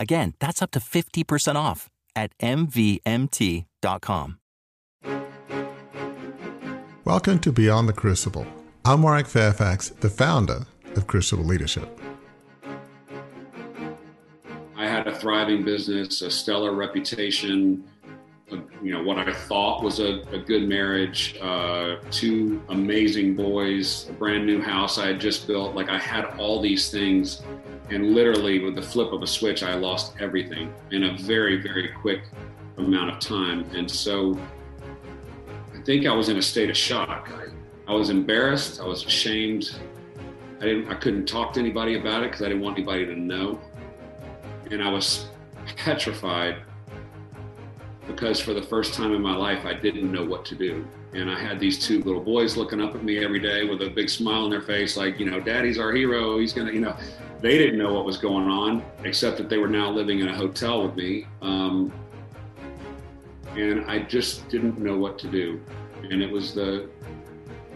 Again, that's up to 50% off at MVMT.com. Welcome to Beyond the Crucible I'm Warwick Fairfax, the founder of Crucible Leadership. I had a thriving business, a stellar reputation, a, you know, what I thought was a, a good marriage, uh, two amazing boys, a brand new house I had just built. Like I had all these things, and literally with the flip of a switch, I lost everything in a very, very quick amount of time. And so I think I was in a state of shock. I, I was embarrassed. I was ashamed. I didn't. I couldn't talk to anybody about it because I didn't want anybody to know. And I was petrified because for the first time in my life, I didn't know what to do. And I had these two little boys looking up at me every day with a big smile on their face, like, you know, Daddy's our hero. He's gonna, you know. They didn't know what was going on, except that they were now living in a hotel with me. Um, and I just didn't know what to do. And it was the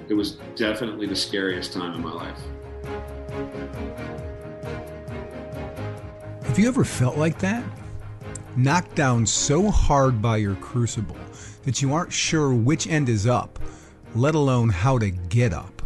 it was definitely the scariest time in my life. Have you ever felt like that? Knocked down so hard by your crucible that you aren't sure which end is up, let alone how to get up.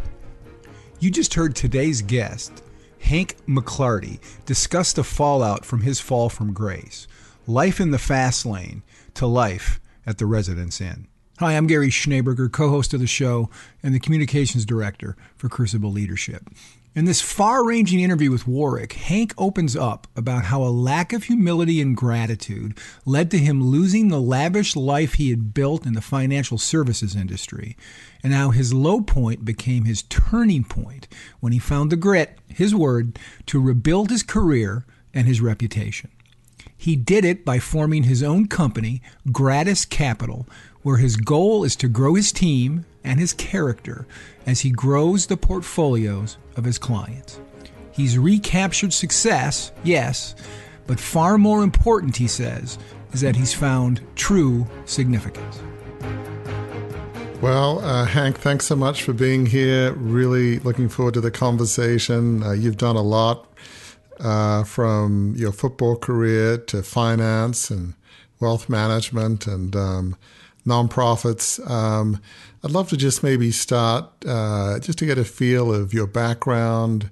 You just heard today's guest, Hank McLarty, discuss the fallout from his fall from grace, life in the fast lane to life at the Residence Inn. Hi, I'm Gary Schneeberger, co host of the show and the communications director for Crucible Leadership. In this far ranging interview with Warwick, Hank opens up about how a lack of humility and gratitude led to him losing the lavish life he had built in the financial services industry, and how his low point became his turning point when he found the grit, his word, to rebuild his career and his reputation. He did it by forming his own company, Gratus Capital, where his goal is to grow his team and his character as he grows the portfolios of his clients. He's recaptured success, yes, but far more important, he says, is that he's found true significance. Well, uh, Hank, thanks so much for being here. Really looking forward to the conversation. Uh, you've done a lot uh, from your football career to finance and wealth management and um, nonprofits. Um, I'd love to just maybe start uh, just to get a feel of your background,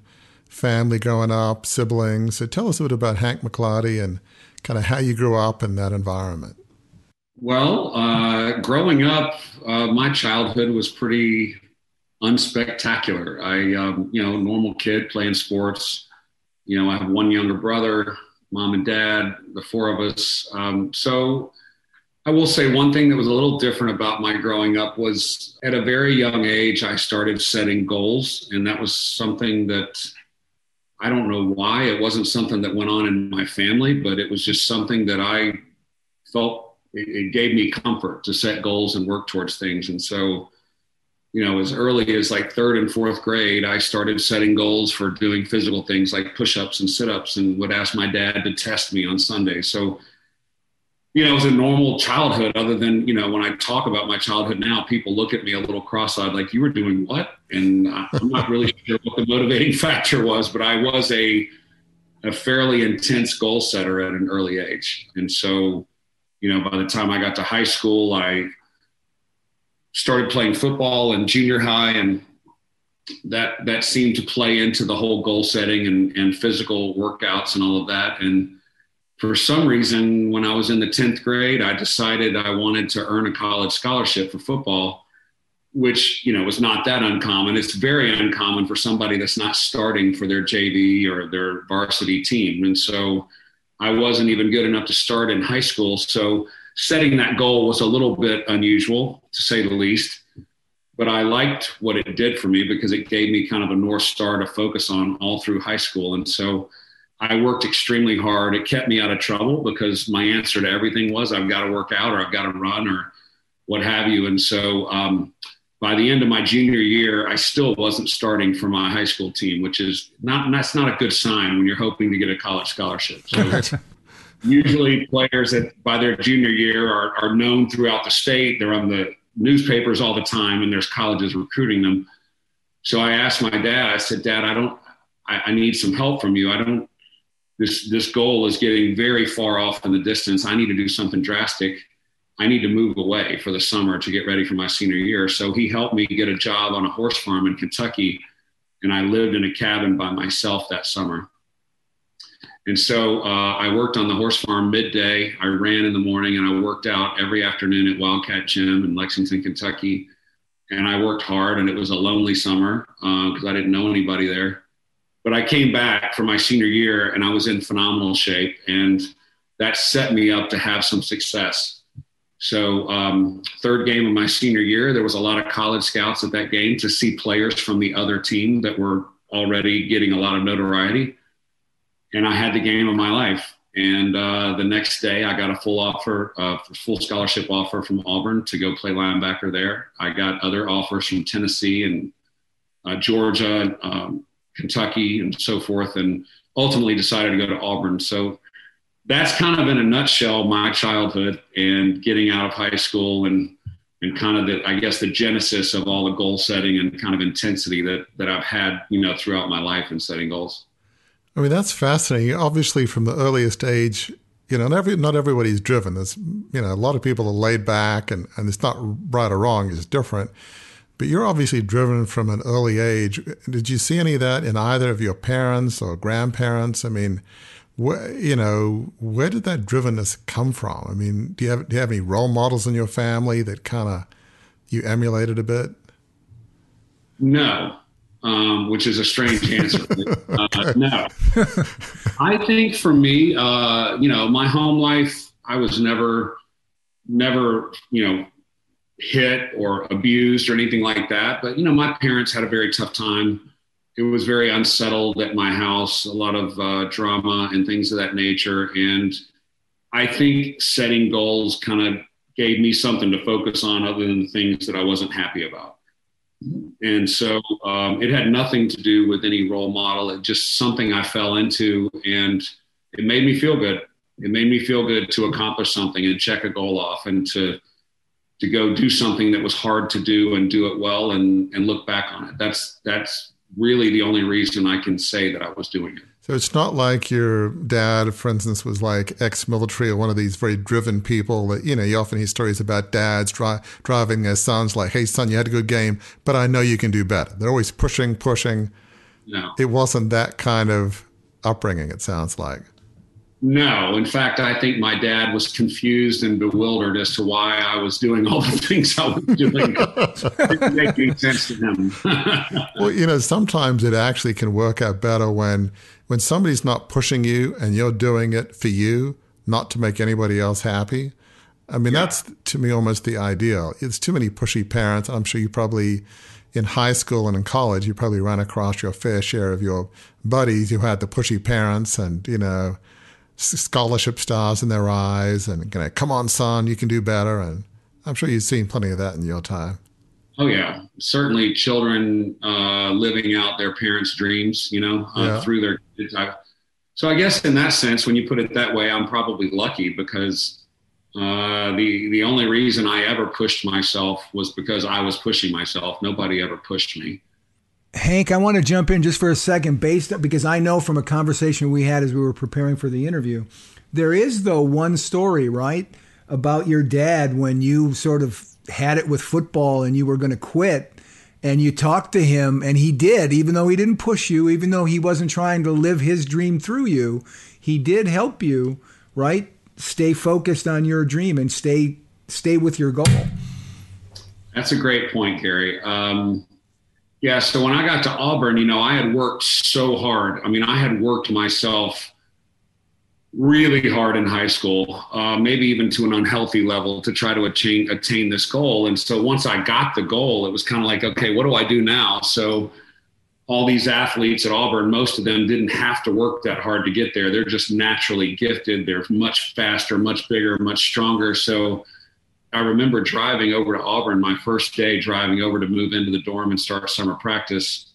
family growing up, siblings. So tell us a bit about Hank McLarty and kind of how you grew up in that environment. Well, uh, growing up, uh, my childhood was pretty unspectacular. I, um, you know, normal kid playing sports. You know, I have one younger brother, mom and dad, the four of us. Um, so I will say one thing that was a little different about my growing up was at a very young age, I started setting goals. And that was something that I don't know why. It wasn't something that went on in my family, but it was just something that I felt it, it gave me comfort to set goals and work towards things. And so, you know, as early as like third and fourth grade, I started setting goals for doing physical things like push ups and sit ups and would ask my dad to test me on Sunday. So, you know, it was a normal childhood, other than, you know, when I talk about my childhood now, people look at me a little cross eyed, like, you were doing what? And I'm not really sure what the motivating factor was, but I was a, a fairly intense goal setter at an early age. And so, you know, by the time I got to high school, I started playing football in junior high and that that seemed to play into the whole goal setting and, and physical workouts and all of that. And for some reason, when I was in the 10th grade, I decided I wanted to earn a college scholarship for football, which, you know, was not that uncommon. It's very uncommon for somebody that's not starting for their JV or their varsity team. And so I wasn't even good enough to start in high school. So setting that goal was a little bit unusual, to say the least. But I liked what it did for me because it gave me kind of a North Star to focus on all through high school. And so, I worked extremely hard. It kept me out of trouble because my answer to everything was I've got to work out or I've got to run or what have you. And so um, by the end of my junior year, I still wasn't starting for my high school team, which is not that's not a good sign when you're hoping to get a college scholarship. So usually players that by their junior year are, are known throughout the state. They're on the newspapers all the time and there's colleges recruiting them. So I asked my dad, I said, Dad, I don't I, I need some help from you. I don't this this goal is getting very far off in the distance. I need to do something drastic. I need to move away for the summer to get ready for my senior year. So he helped me get a job on a horse farm in Kentucky, and I lived in a cabin by myself that summer. And so uh, I worked on the horse farm midday. I ran in the morning, and I worked out every afternoon at Wildcat Gym in Lexington, Kentucky. And I worked hard, and it was a lonely summer because uh, I didn't know anybody there but I came back for my senior year and I was in phenomenal shape, and that set me up to have some success. So, um, third game of my senior year, there was a lot of college scouts at that game to see players from the other team that were already getting a lot of notoriety. And I had the game of my life. And uh, the next day, I got a full offer, uh, full scholarship offer from Auburn to go play linebacker there. I got other offers from Tennessee and uh, Georgia, um, Kentucky and so forth, and ultimately decided to go to Auburn. So that's kind of in a nutshell my childhood and getting out of high school and and kind of the I guess the genesis of all the goal setting and kind of intensity that that I've had you know throughout my life in setting goals. I mean that's fascinating. Obviously, from the earliest age, you know, not, every, not everybody's driven. There's you know a lot of people are laid back, and and it's not right or wrong. It's different. But you're obviously driven from an early age. Did you see any of that in either of your parents or grandparents? I mean, wh- you know, where did that drivenness come from? I mean, do you have do you have any role models in your family that kind of you emulated a bit? No, um, which is a strange answer. uh, no, I think for me, uh, you know, my home life, I was never, never, you know, hit or abused or anything like that. But, you know, my parents had a very tough time. It was very unsettled at my house, a lot of uh, drama and things of that nature. And I think setting goals kind of gave me something to focus on other than the things that I wasn't happy about. And so um, it had nothing to do with any role model. It just something I fell into and it made me feel good. It made me feel good to accomplish something and check a goal off and to to go do something that was hard to do and do it well and and look back on it. That's that's really the only reason I can say that I was doing it. So it's not like your dad, for instance, was like ex-military or one of these very driven people that you know. You often hear stories about dads dri- driving their sons like, "Hey, son, you had a good game, but I know you can do better." They're always pushing, pushing. No, it wasn't that kind of upbringing. It sounds like. No, in fact, I think my dad was confused and bewildered as to why I was doing all the things I was doing. it didn't make any sense to him. well, you know, sometimes it actually can work out better when when somebody's not pushing you and you're doing it for you, not to make anybody else happy. I mean, yeah. that's to me almost the ideal. It's too many pushy parents. I'm sure you probably in high school and in college, you probably ran across your fair share of your buddies who had the pushy parents and, you know, scholarship stars in their eyes and you know, come on, son, you can do better. And I'm sure you've seen plenty of that in your time. Oh yeah, certainly children uh, living out their parents' dreams, you know, uh, yeah. through their kids. So I guess in that sense, when you put it that way, I'm probably lucky because uh, the the only reason I ever pushed myself was because I was pushing myself. Nobody ever pushed me. Hank, I want to jump in just for a second, based because I know from a conversation we had as we were preparing for the interview, there is though one story, right, about your dad when you sort of had it with football and you were going to quit, and you talked to him, and he did, even though he didn't push you, even though he wasn't trying to live his dream through you, he did help you right? Stay focused on your dream and stay stay with your goal. That's a great point, Gary. Um, yeah, so when I got to Auburn, you know, I had worked so hard. I mean, I had worked myself really hard in high school, uh, maybe even to an unhealthy level to try to attain attain this goal. And so once I got the goal, it was kind of like, okay, what do I do now? So all these athletes at Auburn, most of them didn't have to work that hard to get there. They're just naturally gifted. They're much faster, much bigger, much stronger. So I remember driving over to Auburn my first day, driving over to move into the dorm and start summer practice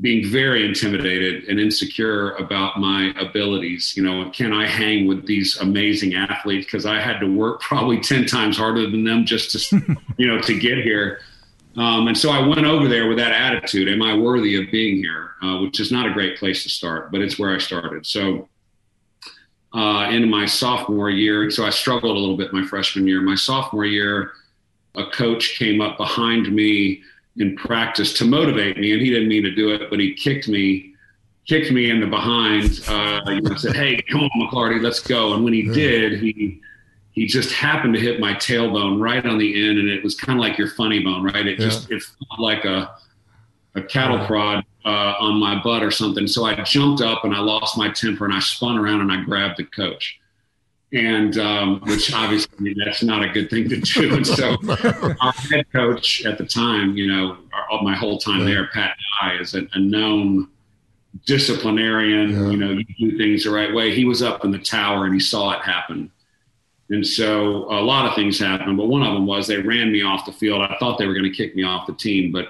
being very intimidated and insecure about my abilities. You know, can I hang with these amazing athletes? Because I had to work probably 10 times harder than them just to, you know, to get here. Um, and so I went over there with that attitude. Am I worthy of being here? Uh, which is not a great place to start, but it's where I started. So, uh, in my sophomore year, so I struggled a little bit my freshman year. My sophomore year, a coach came up behind me in practice to motivate me, and he didn't mean to do it, but he kicked me, kicked me in the behind. Uh, you know, said, "Hey, come on, McLarty, let's go." And when he did, he he just happened to hit my tailbone right on the end, and it was kind of like your funny bone, right? It yeah. just it felt like a a cattle prod uh, on my butt or something. So I jumped up and I lost my temper and I spun around and I grabbed the coach and um, which obviously that's not a good thing to do. And so our head coach at the time, you know, our, my whole time there, Pat Dye is a, a known disciplinarian. Yeah. You know, you do things the right way. He was up in the tower and he saw it happen. And so a lot of things happened, but one of them was they ran me off the field. I thought they were going to kick me off the team, but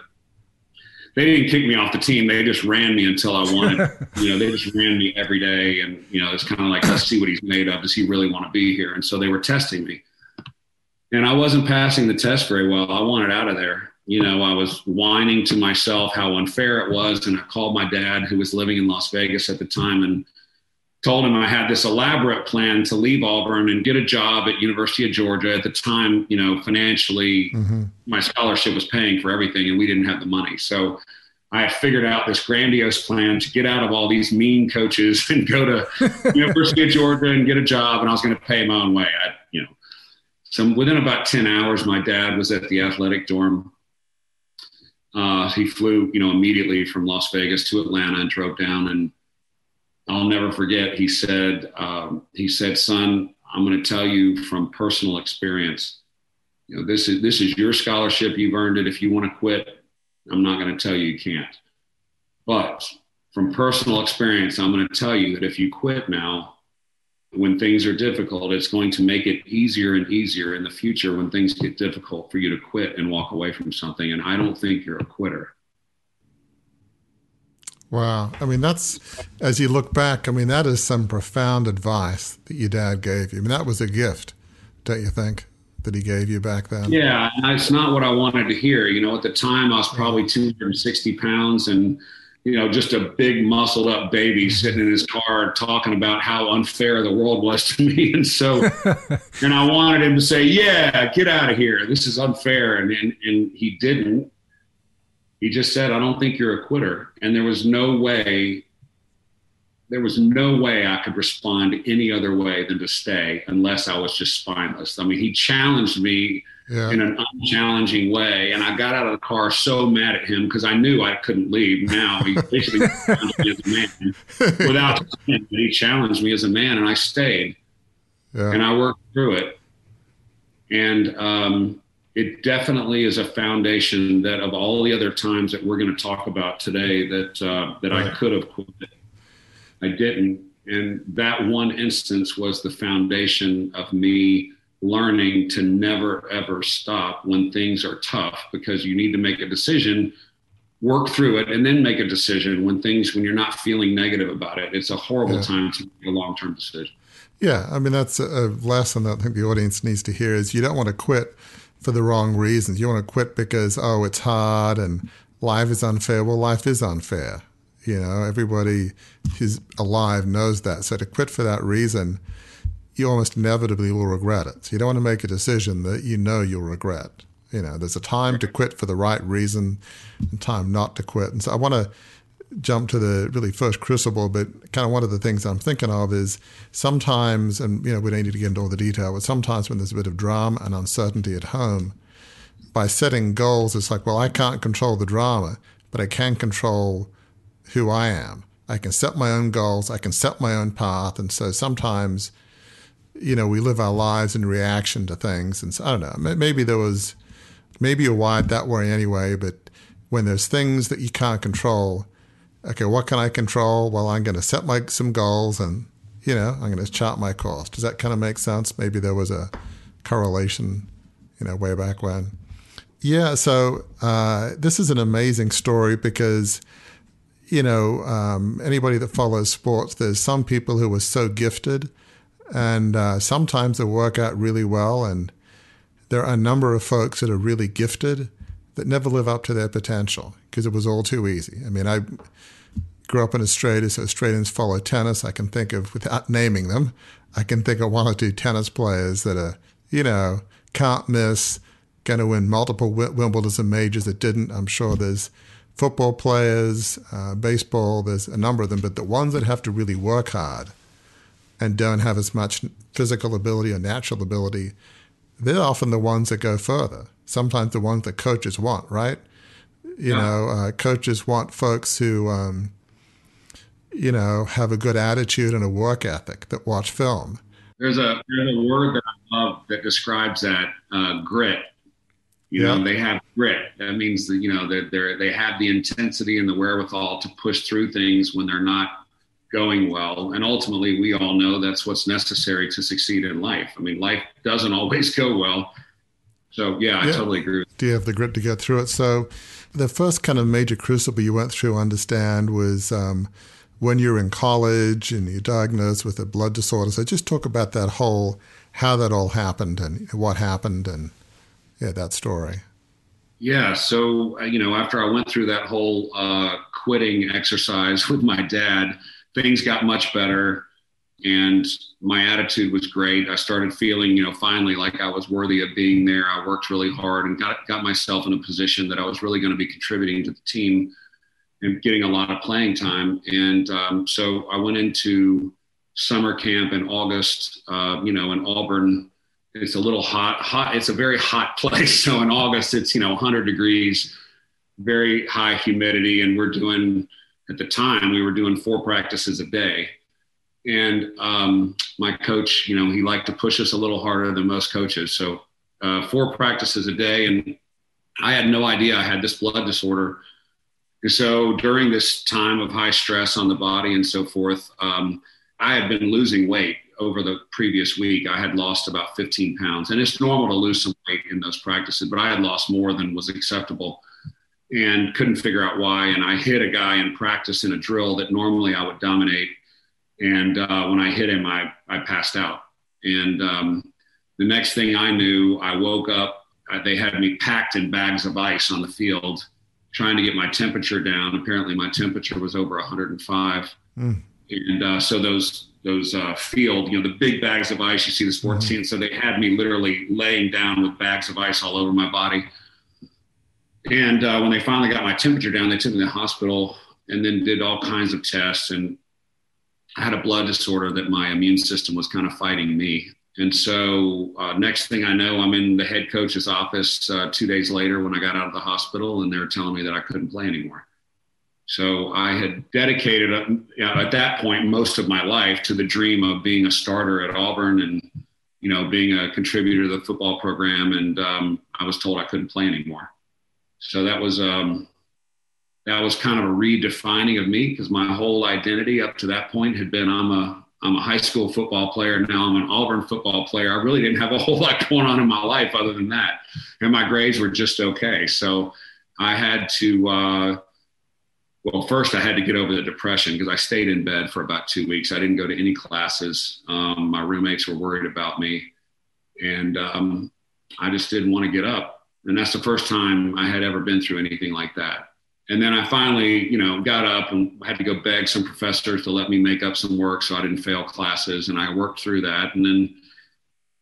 they didn't kick me off the team. They just ran me until I wanted. you know, they just ran me every day, and you know, it's kind of like let's see what he's made of. Does he really want to be here? And so they were testing me, and I wasn't passing the test very well. I wanted out of there. You know, I was whining to myself how unfair it was, and I called my dad, who was living in Las Vegas at the time, and told him I had this elaborate plan to leave Auburn and get a job at University of Georgia. At the time, you know, financially, mm-hmm. my scholarship was paying for everything, and we didn't have the money. So I had figured out this grandiose plan to get out of all these mean coaches and go to University of Georgia and get a job, and I was going to pay my own way. I, you know, so within about ten hours, my dad was at the athletic dorm. Uh, he flew, you know, immediately from Las Vegas to Atlanta and drove down and I'll never forget. He said, um, he said, son, I'm going to tell you from personal experience. You know, this is this is your scholarship. You've earned it. If you want to quit, I'm not going to tell you you can't. But from personal experience, I'm going to tell you that if you quit now, when things are difficult, it's going to make it easier and easier in the future when things get difficult for you to quit and walk away from something. And I don't think you're a quitter. Wow. I mean, that's, as you look back, I mean, that is some profound advice that your dad gave you. I mean, that was a gift, don't you think, that he gave you back then? Yeah. It's not what I wanted to hear. You know, at the time, I was probably 260 pounds and, you know, just a big muscled up baby mm-hmm. sitting in his car talking about how unfair the world was to me. And so, and I wanted him to say, yeah, get out of here. This is unfair. And, and, and he didn't he just said, I don't think you're a quitter. And there was no way, there was no way I could respond any other way than to stay unless I was just spineless. I mean, he challenged me yeah. in an unchallenging way. And I got out of the car so mad at him because I knew I couldn't leave now. He basically challenged me as a man without he challenged me as a man and I stayed. Yeah. And I worked through it. And um, it definitely is a foundation that of all the other times that we're going to talk about today that uh, that right. I could have quit, I didn't, and that one instance was the foundation of me learning to never ever stop when things are tough because you need to make a decision work through it and then make a decision when things when you're not feeling negative about it it's a horrible yeah. time to make a long-term decision yeah i mean that's a lesson that i think the audience needs to hear is you don't want to quit for the wrong reasons. You want to quit because, oh, it's hard and life is unfair. Well, life is unfair. You know, everybody who's alive knows that. So to quit for that reason, you almost inevitably will regret it. So you don't want to make a decision that you know you'll regret. You know, there's a time to quit for the right reason and time not to quit. And so I want to jump to the really first crucible, but kind of one of the things I'm thinking of is sometimes, and you know, we don't need to get into all the detail, but sometimes when there's a bit of drama and uncertainty at home, by setting goals, it's like, well, I can't control the drama, but I can control who I am. I can set my own goals, I can set my own path, and so sometimes, you know, we live our lives in reaction to things, and so I don't know, maybe there was, maybe you're wired that way anyway, but when there's things that you can't control okay, what can I control? Well, I'm going to set my some goals and you know I'm going to chart my course. Does that kind of make sense? Maybe there was a correlation, you know, way back when. Yeah, so uh, this is an amazing story because you know um, anybody that follows sports, there's some people who are so gifted, and uh, sometimes they work out really well, and there are a number of folks that are really gifted that never live up to their potential because it was all too easy. I mean, I grew up in Australia, so Australians follow tennis. I can think of, without naming them, I can think of one or two tennis players that are, you know, can't miss, going to win multiple Wimbledons and majors that didn't. I'm sure there's football players, uh, baseball, there's a number of them, but the ones that have to really work hard and don't have as much physical ability or natural ability, they're often the ones that go further. Sometimes the ones that coaches want, right? You yeah. know, uh, coaches want folks who, um, you know, have a good attitude and a work ethic that watch film. There's a there's a word that I love that describes that uh, grit. You yeah. know, they have grit. That means that you know that they're they have the intensity and the wherewithal to push through things when they're not going well. And ultimately, we all know that's what's necessary to succeed in life. I mean, life doesn't always go well. So yeah, I yeah. totally agree. Do you have the grit to get through it? So the first kind of major crucible you went through, understand, was um, when you're in college and you're diagnosed with a blood disorder. So just talk about that whole, how that all happened and what happened and yeah, that story. Yeah. So, uh, you know, after I went through that whole uh, quitting exercise with my dad, things got much better and my attitude was great. I started feeling, you know, finally like I was worthy of being there. I worked really hard and got, got myself in a position that I was really going to be contributing to the team and getting a lot of playing time. And um, so I went into summer camp in August, uh, you know, in Auburn. It's a little hot, hot. It's a very hot place. So in August, it's, you know, 100 degrees, very high humidity. And we're doing, at the time, we were doing four practices a day. And um, my coach, you know, he liked to push us a little harder than most coaches. So uh, four practices a day. And I had no idea I had this blood disorder and so during this time of high stress on the body and so forth, um, I had been losing weight over the previous week. I had lost about 15 pounds, and it's normal to lose some weight in those practices, but I had lost more than was acceptable and couldn't figure out why. And I hit a guy in practice in a drill that normally I would dominate. And uh, when I hit him, I, I passed out. And um, the next thing I knew, I woke up. Uh, they had me packed in bags of ice on the field trying to get my temperature down. Apparently, my temperature was over 105, mm. and uh, so those those uh, field, you know, the big bags of ice you see the sports mm-hmm. team. So they had me literally laying down with bags of ice all over my body. And uh, when they finally got my temperature down, they took me to the hospital and then did all kinds of tests. And I had a blood disorder that my immune system was kind of fighting me. And so, uh, next thing I know, I'm in the head coach's office uh, two days later when I got out of the hospital, and they were telling me that I couldn't play anymore. So I had dedicated uh, at that point most of my life to the dream of being a starter at Auburn and you know being a contributor to the football program. And um, I was told I couldn't play anymore. So that was um, that was kind of a redefining of me because my whole identity up to that point had been I'm a I'm a high school football player. Now I'm an Auburn football player. I really didn't have a whole lot going on in my life other than that. And my grades were just okay. So I had to, uh, well, first I had to get over the depression because I stayed in bed for about two weeks. I didn't go to any classes. Um, my roommates were worried about me. And um, I just didn't want to get up. And that's the first time I had ever been through anything like that and then I finally, you know, got up and had to go beg some professors to let me make up some work so I didn't fail classes. And I worked through that. And then,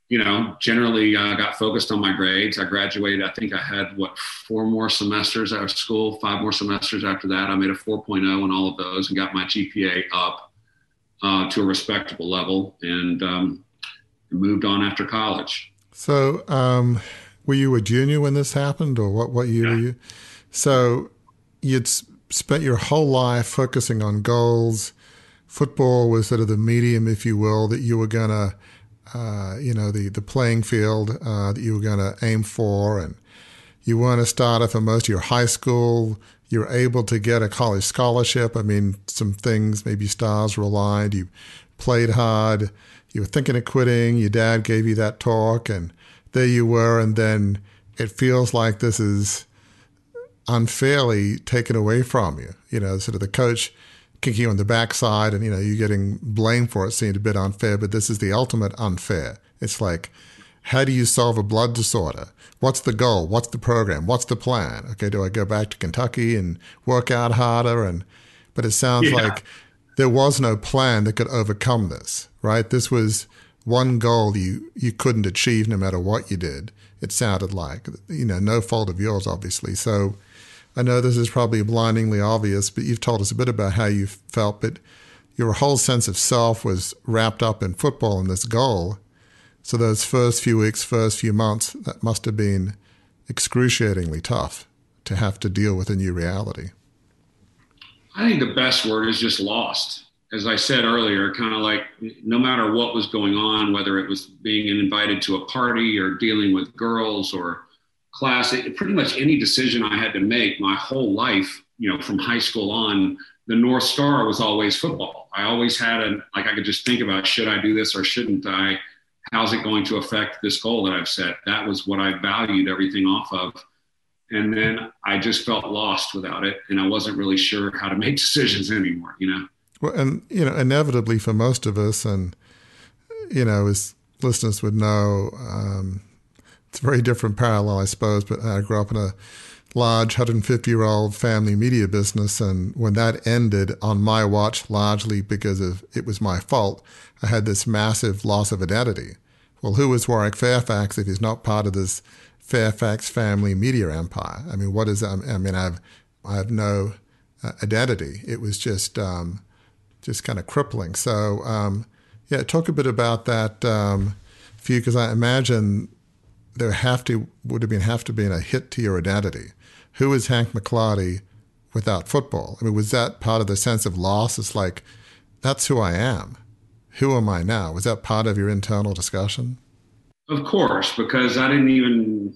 you know, generally uh, got focused on my grades. I graduated. I think I had what four more semesters out of school, five more semesters after that. I made a 4.0 in all of those and got my GPA up uh, to a respectable level and um, moved on after college. So, um, were you a junior when this happened, or what? What year yeah. were you? So, you'd spent your whole life focusing on goals. Football was sort of the medium, if you will, that you were going to uh, you know, the, the playing field uh, that you were going to aim for. And you weren't a starter for most of your high school. You were able to get a college scholarship. I mean, some things, maybe stars were aligned. You played hard. You were thinking of quitting. Your dad gave you that talk, and there you were. And then it feels like this is unfairly taken away from you. You know, sort of the coach kicking you on the backside and you know you getting blamed for it seemed a bit unfair but this is the ultimate unfair. It's like how do you solve a blood disorder? What's the goal? What's the program? What's the plan? Okay do i go back to kentucky and work out harder? And but it sounds yeah. like there was no plan that could overcome this right? This was one goal you you couldn't achieve no matter what you did it sounded like. You know no fault of yours obviously. So I know this is probably blindingly obvious, but you've told us a bit about how you felt, but your whole sense of self was wrapped up in football and this goal. So those first few weeks, first few months, that must have been excruciatingly tough to have to deal with a new reality. I think the best word is just lost. As I said earlier, kind of like no matter what was going on, whether it was being invited to a party or dealing with girls or class, pretty much any decision I had to make my whole life, you know, from high school on, the North Star was always football. I always had a, like, I could just think about, should I do this or shouldn't I? How's it going to affect this goal that I've set? That was what I valued everything off of. And then I just felt lost without it. And I wasn't really sure how to make decisions anymore, you know? Well, and, you know, inevitably for most of us, and, you know, as listeners would know, um, it's a very different parallel, I suppose, but I grew up in a large 150 year old family media business. And when that ended on my watch, largely because of it was my fault, I had this massive loss of identity. Well, who is Warwick Fairfax if he's not part of this Fairfax family media empire? I mean, what is? I mean, I have, I have no uh, identity. It was just, um, just kind of crippling. So, um, yeah, talk a bit about that um, for you, because I imagine there have to would have been have to been a hit to your identity. Who is Hank McLarty without football? I mean, was that part of the sense of loss? It's like that's who I am. Who am I now? Was that part of your internal discussion? Of course, because I didn't even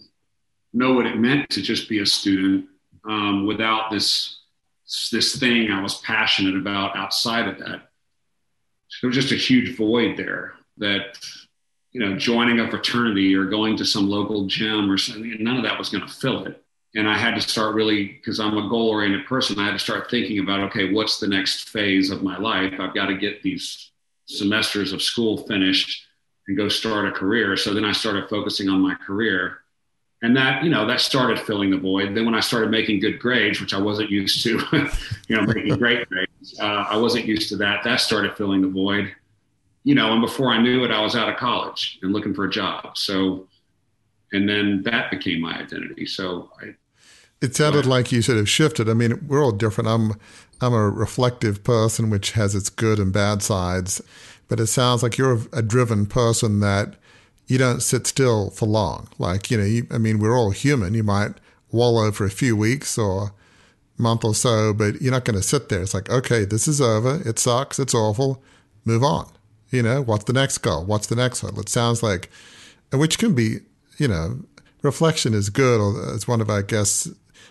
know what it meant to just be a student um, without this this thing I was passionate about outside of that. There was just a huge void there that you know, joining a fraternity or going to some local gym or something. None of that was going to fill it. And I had to start really, because I'm a goal oriented person, I had to start thinking about, okay, what's the next phase of my life? I've got to get these semesters of school finished and go start a career. So then I started focusing on my career. And that, you know, that started filling the void. Then when I started making good grades, which I wasn't used to, you know, making great grades, uh, I wasn't used to that. That started filling the void you know, and before I knew it, I was out of college and looking for a job. So, and then that became my identity. So I, it sounded like you sort of shifted. I mean, we're all different. I'm, I'm a reflective person, which has its good and bad sides, but it sounds like you're a driven person that you don't sit still for long. Like, you know, you, I mean, we're all human. You might wallow for a few weeks or month or so, but you're not going to sit there. It's like, okay, this is over. It sucks. It's awful. Move on. You know, what's the next goal? What's the next one? It sounds like, which can be, you know, reflection is good. Or as one of our guests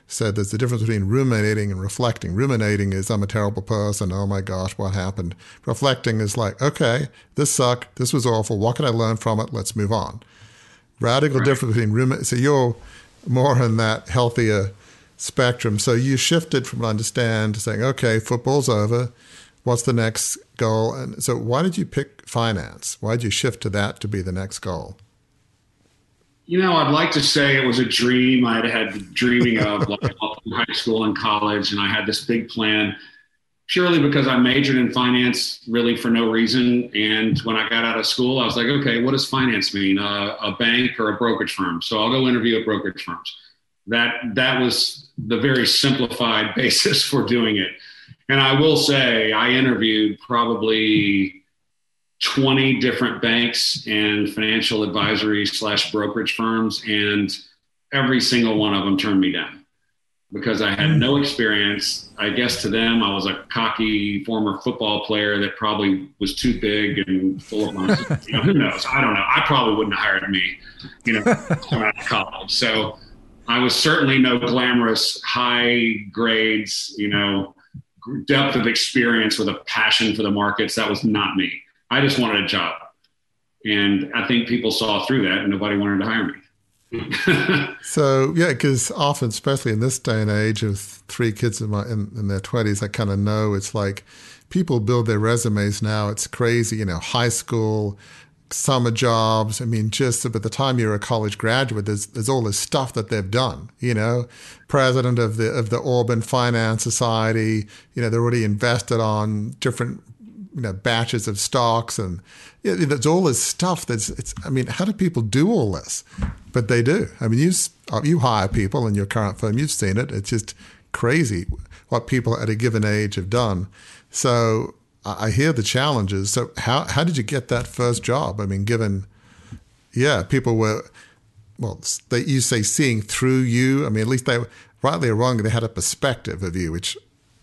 said, there's a difference between ruminating and reflecting. Ruminating is, I'm a terrible person. Oh my gosh, what happened? Reflecting is like, okay, this sucked. This was awful. What can I learn from it? Let's move on. Radical right. difference between ruminating. So you're more in that healthier spectrum. So you shifted from, understand, to saying, okay, football's over what's the next goal? And so, why did you pick finance? Why did you shift to that to be the next goal? You know, I'd like to say it was a dream I'd had dreaming of like high school and college, and I had this big plan. purely because I majored in finance really for no reason. And when I got out of school, I was like, okay, what does finance mean? Uh, a bank or a brokerage firm? So I'll go interview at brokerage firms. That that was the very simplified basis for doing it. And I will say, I interviewed probably 20 different banks and financial advisory slash brokerage firms, and every single one of them turned me down because I had no experience. I guess to them, I was a cocky former football player that probably was too big and full of money. you know, who knows? I don't know. I probably wouldn't have hired me, you know, out of college. So I was certainly no glamorous, high grades, you know, depth of experience with a passion for the markets. That was not me. I just wanted a job. And I think people saw through that and nobody wanted to hire me. so yeah, because often, especially in this day and age of three kids in, my, in, in their twenties, I kind of know it's like people build their resumes now. It's crazy, you know, high school, summer jobs. I mean, just by the time you're a college graduate, there's there's all this stuff that they've done. You know, president of the of the Auburn Finance Society. You know, they're already invested on different you know batches of stocks and yeah, there's all this stuff that's it's i mean how do people do all this but they do i mean you you hire people in your current firm you've seen it it's just crazy what people at a given age have done so i hear the challenges so how how did you get that first job i mean given yeah people were well they you say seeing through you i mean at least they were rightly or wrongly they had a perspective of you which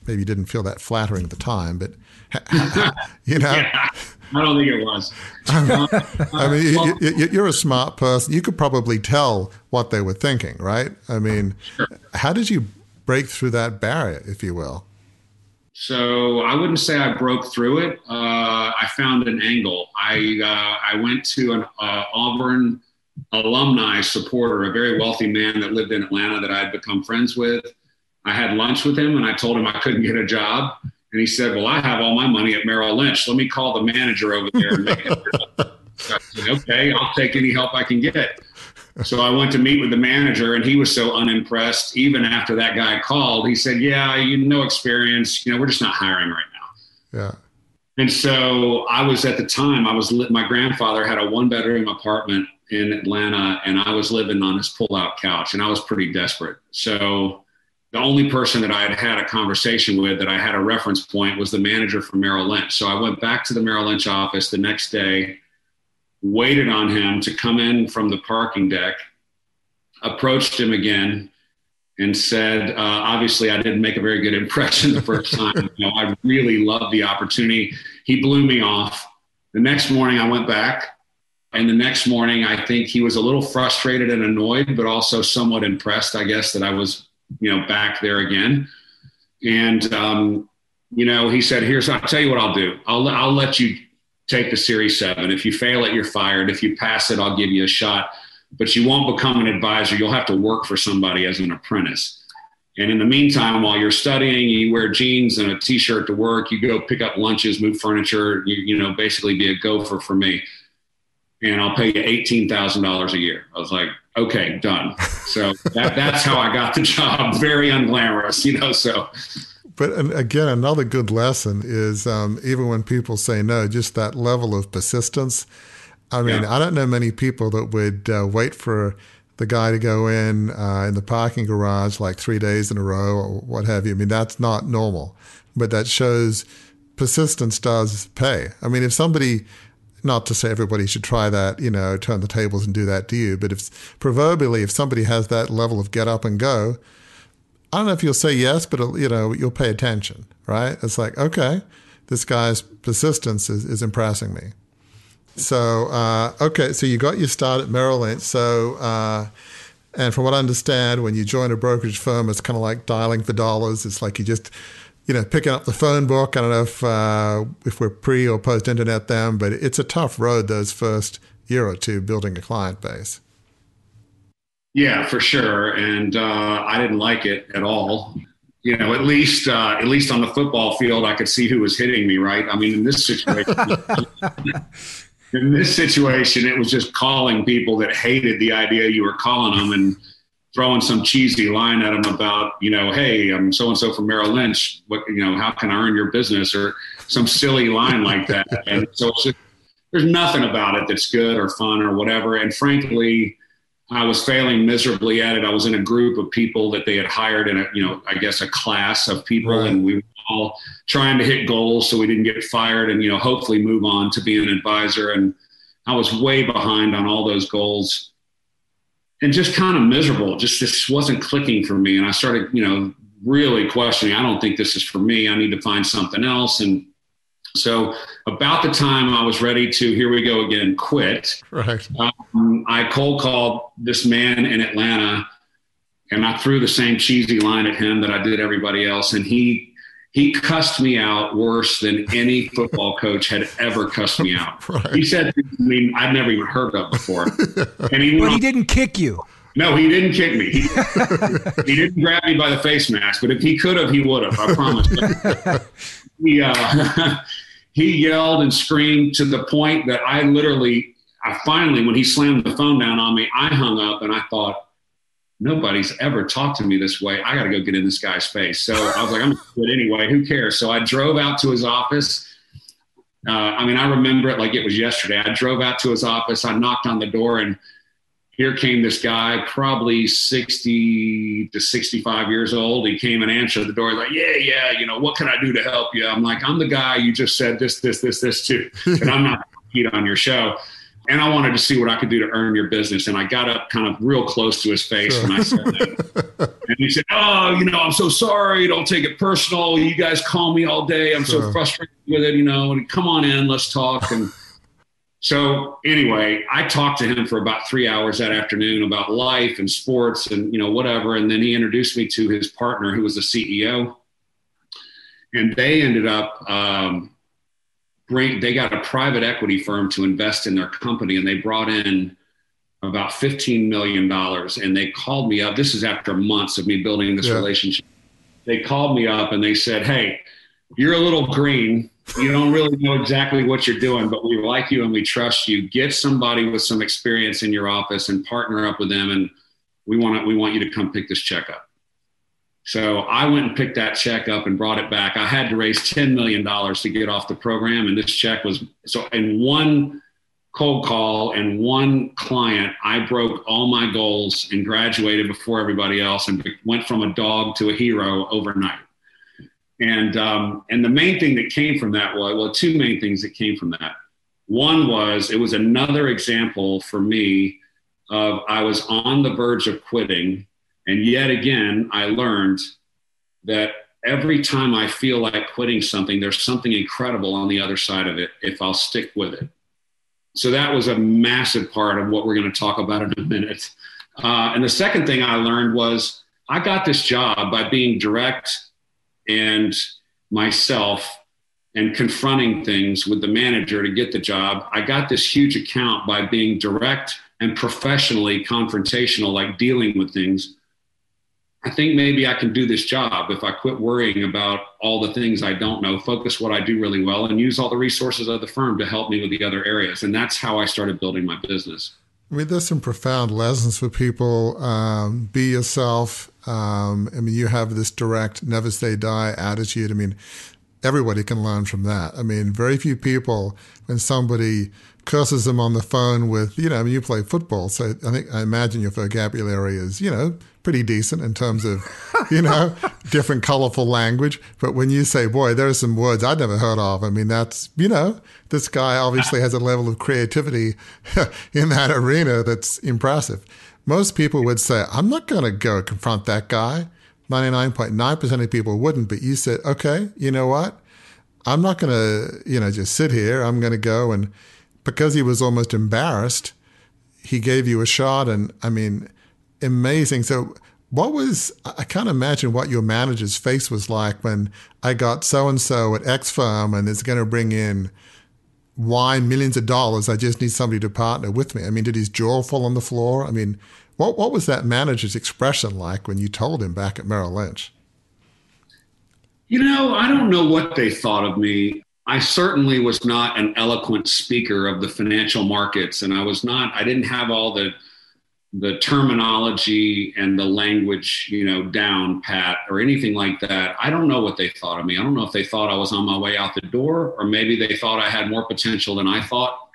maybe didn't feel that flattering at the time but you know. Yeah, I don't think it was. Um, uh, I mean, well, you, are a smart person. You could probably tell what they were thinking, right? I mean, sure. how did you break through that barrier, if you will? So I wouldn't say I broke through it. Uh, I found an angle. I uh, I went to an uh, Auburn alumni supporter, a very wealthy man that lived in Atlanta that I had become friends with. I had lunch with him and I told him I couldn't get a job. And he said, Well, I have all my money at Merrill Lynch. Let me call the manager over there and make it. I said, Okay, I'll take any help I can get. So I went to meet with the manager, and he was so unimpressed. Even after that guy called, he said, "Yeah, you no experience. You know, we're just not hiring right now." Yeah. And so I was at the time. I was my grandfather had a one bedroom apartment in Atlanta, and I was living on his pull out couch, and I was pretty desperate. So the only person that I had had a conversation with that I had a reference point was the manager from Merrill Lynch. So I went back to the Merrill Lynch office the next day, waited on him to come in from the parking deck, approached him again, and said, uh, obviously, I didn't make a very good impression the first time. you know, I really loved the opportunity. He blew me off. The next morning, I went back. And the next morning, I think he was a little frustrated and annoyed, but also somewhat impressed, I guess, that I was you know, back there again. And, um, you know, he said, here's, I'll tell you what I'll do. I'll, I'll let you take the series seven. If you fail it, you're fired. If you pass it, I'll give you a shot, but you won't become an advisor. You'll have to work for somebody as an apprentice. And in the meantime, while you're studying, you wear jeans and a t-shirt to work, you go pick up lunches, move furniture, you, you know, basically be a gopher for me. And I'll pay you $18,000 a year. I was like, okay, done. So that, that's how I got the job. Very unglamorous, you know. So, but again, another good lesson is um, even when people say no, just that level of persistence. I mean, yeah. I don't know many people that would uh, wait for the guy to go in uh, in the parking garage like three days in a row or what have you. I mean, that's not normal, but that shows persistence does pay. I mean, if somebody not to say everybody should try that, you know, turn the tables and do that to you, but if proverbially, if somebody has that level of get up and go, I don't know if you'll say yes, but you know, you'll pay attention, right? It's like, okay, this guy's persistence is, is impressing me. So, uh, okay, so you got your start at Merrill Lynch. So, uh, and from what I understand, when you join a brokerage firm, it's kind of like dialing for dollars. It's like you just you know, picking up the phone book. I don't know if uh, if we're pre or post internet them, but it's a tough road those first year or two building a client base. Yeah, for sure, and uh, I didn't like it at all. You know, at least uh, at least on the football field, I could see who was hitting me. Right? I mean, in this situation. in this situation, it was just calling people that hated the idea you were calling them, and throwing some cheesy line at them about, you know, hey, I'm so and so from Merrill Lynch. What, you know, how can I earn your business or some silly line like that? And so just, there's nothing about it that's good or fun or whatever. And frankly, I was failing miserably at it. I was in a group of people that they had hired in a, you know, I guess a class of people, right. and we were all trying to hit goals so we didn't get fired and you know hopefully move on to be an advisor. And I was way behind on all those goals and just kind of miserable. Just this wasn't clicking for me. And I started, you know, really questioning, I don't think this is for me. I need to find something else. And so about the time I was ready to, here we go again, quit. Right. Um, I cold called this man in Atlanta and I threw the same cheesy line at him that I did everybody else. And he he cussed me out worse than any football coach had ever cussed me out. Right. He said, I mean, I'd never even heard of before. And he, but he didn't kick you. No, he didn't kick me. He, he, didn't grab me by the face mask, but if he could have, he would have. I promise. he uh, he yelled and screamed to the point that I literally, I finally, when he slammed the phone down on me, I hung up and I thought, nobody's ever talked to me this way. I got to go get in this guy's face. So I was like, I'm to do it anyway. Who cares? So I drove out to his office. Uh, I mean, I remember it like it was yesterday. I drove out to his office. I knocked on the door, and here came this guy, probably 60 to 65 years old. He came and answered the door. He's like, Yeah, yeah, you know, what can I do to help you? I'm like, I'm the guy you just said this, this, this, this to, and I'm not on your show and I wanted to see what I could do to earn your business. And I got up kind of real close to his face sure. and I said that. and he said, Oh, you know, I'm so sorry. Don't take it personal. You guys call me all day. I'm sure. so frustrated with it, you know, and come on in, let's talk. And so anyway, I talked to him for about three hours that afternoon about life and sports and, you know, whatever. And then he introduced me to his partner who was the CEO. And they ended up, um, bring they got a private equity firm to invest in their company and they brought in about $15 million and they called me up this is after months of me building this yeah. relationship they called me up and they said hey you're a little green you don't really know exactly what you're doing but we like you and we trust you get somebody with some experience in your office and partner up with them and we want to, we want you to come pick this check up so I went and picked that check up and brought it back. I had to raise $10 million to get off the program. And this check was so in one cold call and one client, I broke all my goals and graduated before everybody else and went from a dog to a hero overnight. And, um, and the main thing that came from that was, well, two main things that came from that. One was it was another example for me of I was on the verge of quitting and yet again, I learned that every time I feel like quitting something, there's something incredible on the other side of it if I'll stick with it. So that was a massive part of what we're going to talk about in a minute. Uh, and the second thing I learned was I got this job by being direct and myself and confronting things with the manager to get the job. I got this huge account by being direct and professionally confrontational, like dealing with things I think maybe I can do this job if I quit worrying about all the things I don't know, focus what I do really well, and use all the resources of the firm to help me with the other areas. And that's how I started building my business. I mean, there's some profound lessons for people. Um, be yourself. Um, I mean, you have this direct, never say die attitude. I mean, everybody can learn from that. I mean, very few people, when somebody curses them on the phone with, you know, I mean, you play football, so I think I imagine your vocabulary is, you know, pretty decent in terms of, you know, different colorful language. But when you say, boy, there are some words I'd never heard of, I mean, that's, you know, this guy obviously has a level of creativity in that arena that's impressive. Most people would say, I'm not going to go confront that guy. 99.9% of people wouldn't, but you said, okay, you know what? I'm not going to, you know, just sit here. I'm going to go and because he was almost embarrassed, he gave you a shot. And I mean, amazing. So, what was, I can't imagine what your manager's face was like when I got so and so at X firm and it's going to bring in Y millions of dollars. I just need somebody to partner with me. I mean, did his jaw fall on the floor? I mean, what, what was that manager's expression like when you told him back at Merrill Lynch? You know, I don't know what they thought of me. I certainly was not an eloquent speaker of the financial markets, and I was not. I didn't have all the the terminology and the language, you know, down pat or anything like that. I don't know what they thought of me. I don't know if they thought I was on my way out the door or maybe they thought I had more potential than I thought.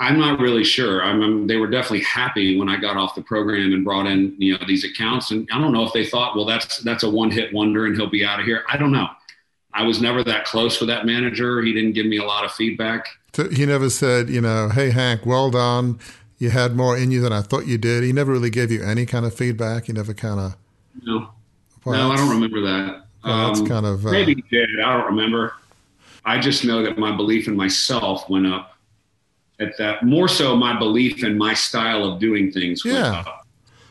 I'm not really sure. I mean, they were definitely happy when I got off the program and brought in, you know, these accounts. And I don't know if they thought, well, that's that's a one hit wonder and he'll be out of here. I don't know. I was never that close with that manager. He didn't give me a lot of feedback. So he never said, you know, hey Hank, well done you had more in you than I thought you did. He never really gave you any kind of feedback. He never kind of. No. Well, no, I don't remember that. Well, that's um, kind of. Uh, maybe he did. I don't remember. I just know that my belief in myself went up. At that, more so, my belief in my style of doing things yeah.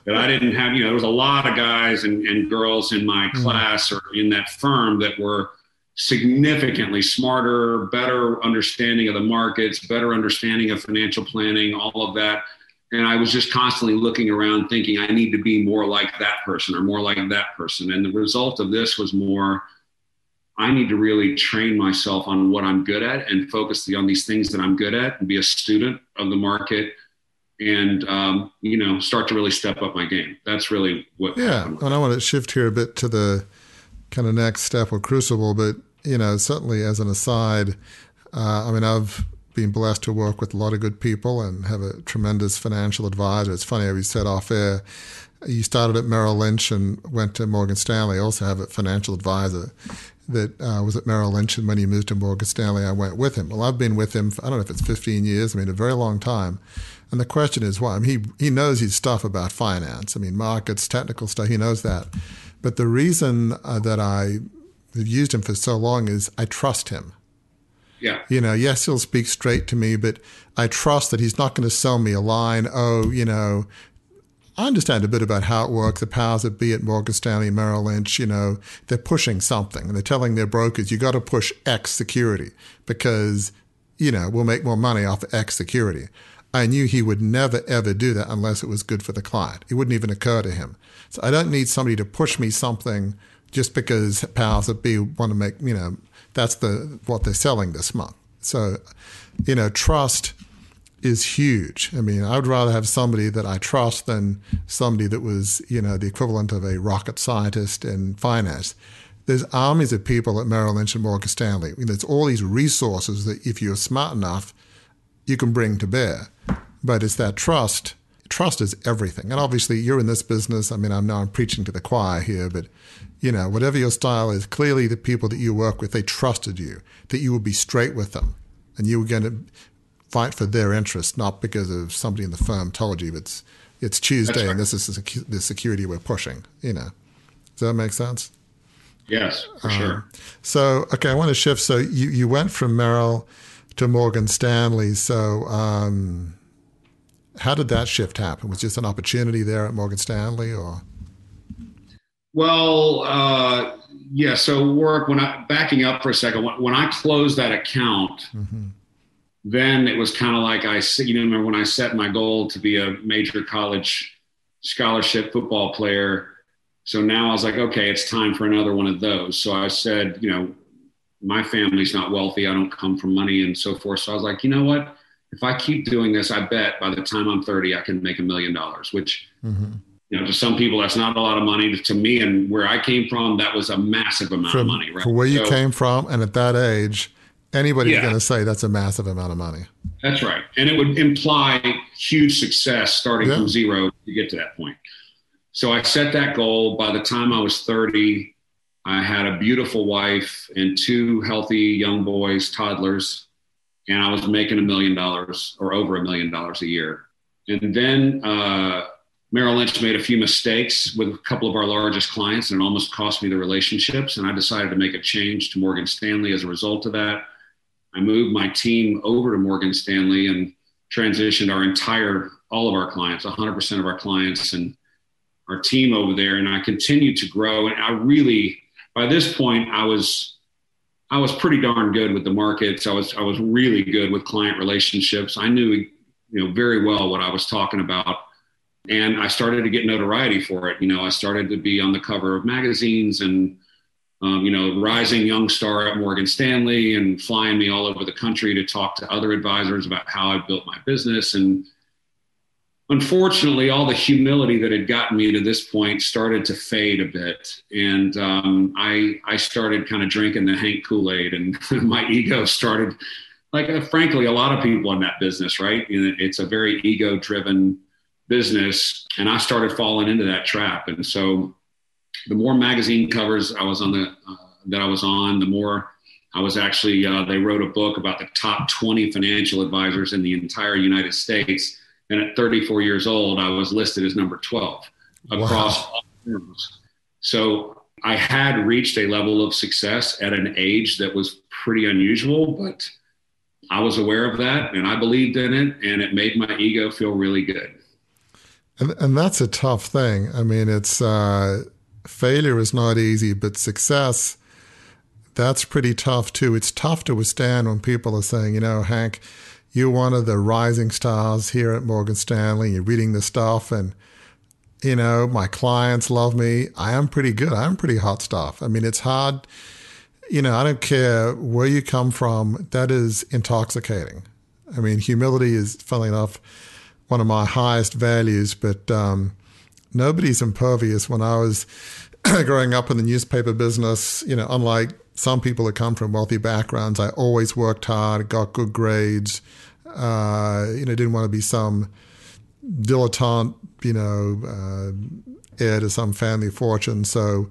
That I didn't have, you know, there was a lot of guys and, and girls in my mm. class or in that firm that were significantly smarter, better understanding of the markets, better understanding of financial planning, all of that. And I was just constantly looking around thinking, I need to be more like that person or more like that person. And the result of this was more, I need to really train myself on what I'm good at and focus on these things that I'm good at and be a student of the market and um, you know start to really step up my game. That's really what. Yeah, and I want to shift here a bit to the kind of next step with Crucible, but you know, certainly as an aside, uh, I mean, I've been blessed to work with a lot of good people and have a tremendous financial advisor. It's funny how you said off air, you started at Merrill Lynch and went to Morgan Stanley. Also have a financial advisor that uh, was at Merrill Lynch, and when he moved to Morgan Stanley, I went with him. Well, I've been with him, for, I don't know if it's 15 years, I mean, a very long time. And the question is why? I mean, he, he knows his stuff about finance. I mean, markets, technical stuff, he knows that. But the reason uh, that I have used him for so long is I trust him. Yeah. You know, yes, he'll speak straight to me, but I trust that he's not going to sell me a line. Oh, you know, I understand a bit about how it works. The powers that be at Morgan Stanley, Merrill Lynch, you know, they're pushing something. And they're telling their brokers, you got to push X security because, you know, we'll make more money off of X security. I knew he would never, ever do that unless it was good for the client. It wouldn't even occur to him. So I don't need somebody to push me something just because powers that be want to make, you know, that's the what they're selling this month. So, you know, trust is huge. I mean, I would rather have somebody that I trust than somebody that was, you know, the equivalent of a rocket scientist in finance. There's armies of people at Merrill Lynch and Morgan Stanley. I mean, there's all these resources that if you're smart enough, you can bring to bear. But it's that trust. Trust is everything. And obviously, you're in this business. I mean, I know I'm preaching to the choir here, but you know, whatever your style is, clearly the people that you work with, they trusted you, that you would be straight with them and you were going to fight for their interest, not because of somebody in the firm told you it's, it's Tuesday right. and this is the security we're pushing, you know. Does that make sense? Yes, for um, sure. So, okay, I want to shift. So you, you went from Merrill to Morgan Stanley. So, um, how did that shift happen? Was just an opportunity there at Morgan Stanley or? Well, uh, yeah. So work when I backing up for a second. When, when I closed that account, mm-hmm. Then it was kind of like I, you know, remember when I set my goal to be a major college scholarship football player. So now I was like, okay, it's time for another one of those. So I said, you know, my family's not wealthy. I don't come from money and so forth. So I was like, you know what? If I keep doing this, I bet by the time I'm 30, I can make a million dollars, which mm-hmm you know, to some people that's not a lot of money. To me and where I came from, that was a massive amount from, of money. Right? For where you came from, and at that age, anybody's yeah. going to say that's a massive amount of money. That's right, and it would imply huge success starting yeah. from zero to get to that point. So I set that goal. By the time I was thirty, I had a beautiful wife and two healthy young boys, toddlers, and I was making a million dollars or over a million dollars a year. And then. Uh, Merrill Lynch made a few mistakes with a couple of our largest clients, and it almost cost me the relationships. And I decided to make a change to Morgan Stanley as a result of that. I moved my team over to Morgan Stanley and transitioned our entire, all of our clients, 100% of our clients, and our team over there. And I continued to grow. And I really, by this point, I was. I was pretty darn good with the markets. I was I was really good with client relationships. I knew you know very well what I was talking about and I started to get notoriety for it. You know, I started to be on the cover of magazines and, um, you know, rising young star at Morgan Stanley and flying me all over the country to talk to other advisors about how I built my business. And unfortunately, all the humility that had gotten me to this point started to fade a bit, and um, I I started kind of drinking the Hank Kool Aid, and my ego started. Like, uh, frankly, a lot of people in that business, right? It's a very ego driven business, and I started falling into that trap. And so, the more magazine covers I was on the uh, that I was on, the more I was actually uh, they wrote a book about the top 20 financial advisors in the entire United States and at 34 years old, I was listed as number 12 across wow. all firms. So I had reached a level of success at an age that was pretty unusual, but I was aware of that and I believed in it, and it made my ego feel really good. And, and that's a tough thing. I mean, it's uh, failure is not easy, but success, that's pretty tough too. It's tough to withstand when people are saying, you know, Hank, you're one of the rising stars here at Morgan Stanley. You're reading the stuff, and you know my clients love me. I am pretty good. I'm pretty hot stuff. I mean, it's hard. You know, I don't care where you come from. That is intoxicating. I mean, humility is, funnily enough, one of my highest values. But um, nobody's impervious. When I was growing up in the newspaper business, you know, unlike some people that come from wealthy backgrounds, I always worked hard, got good grades, uh, you know, didn't want to be some dilettante, you know, uh, heir to some family fortune. So,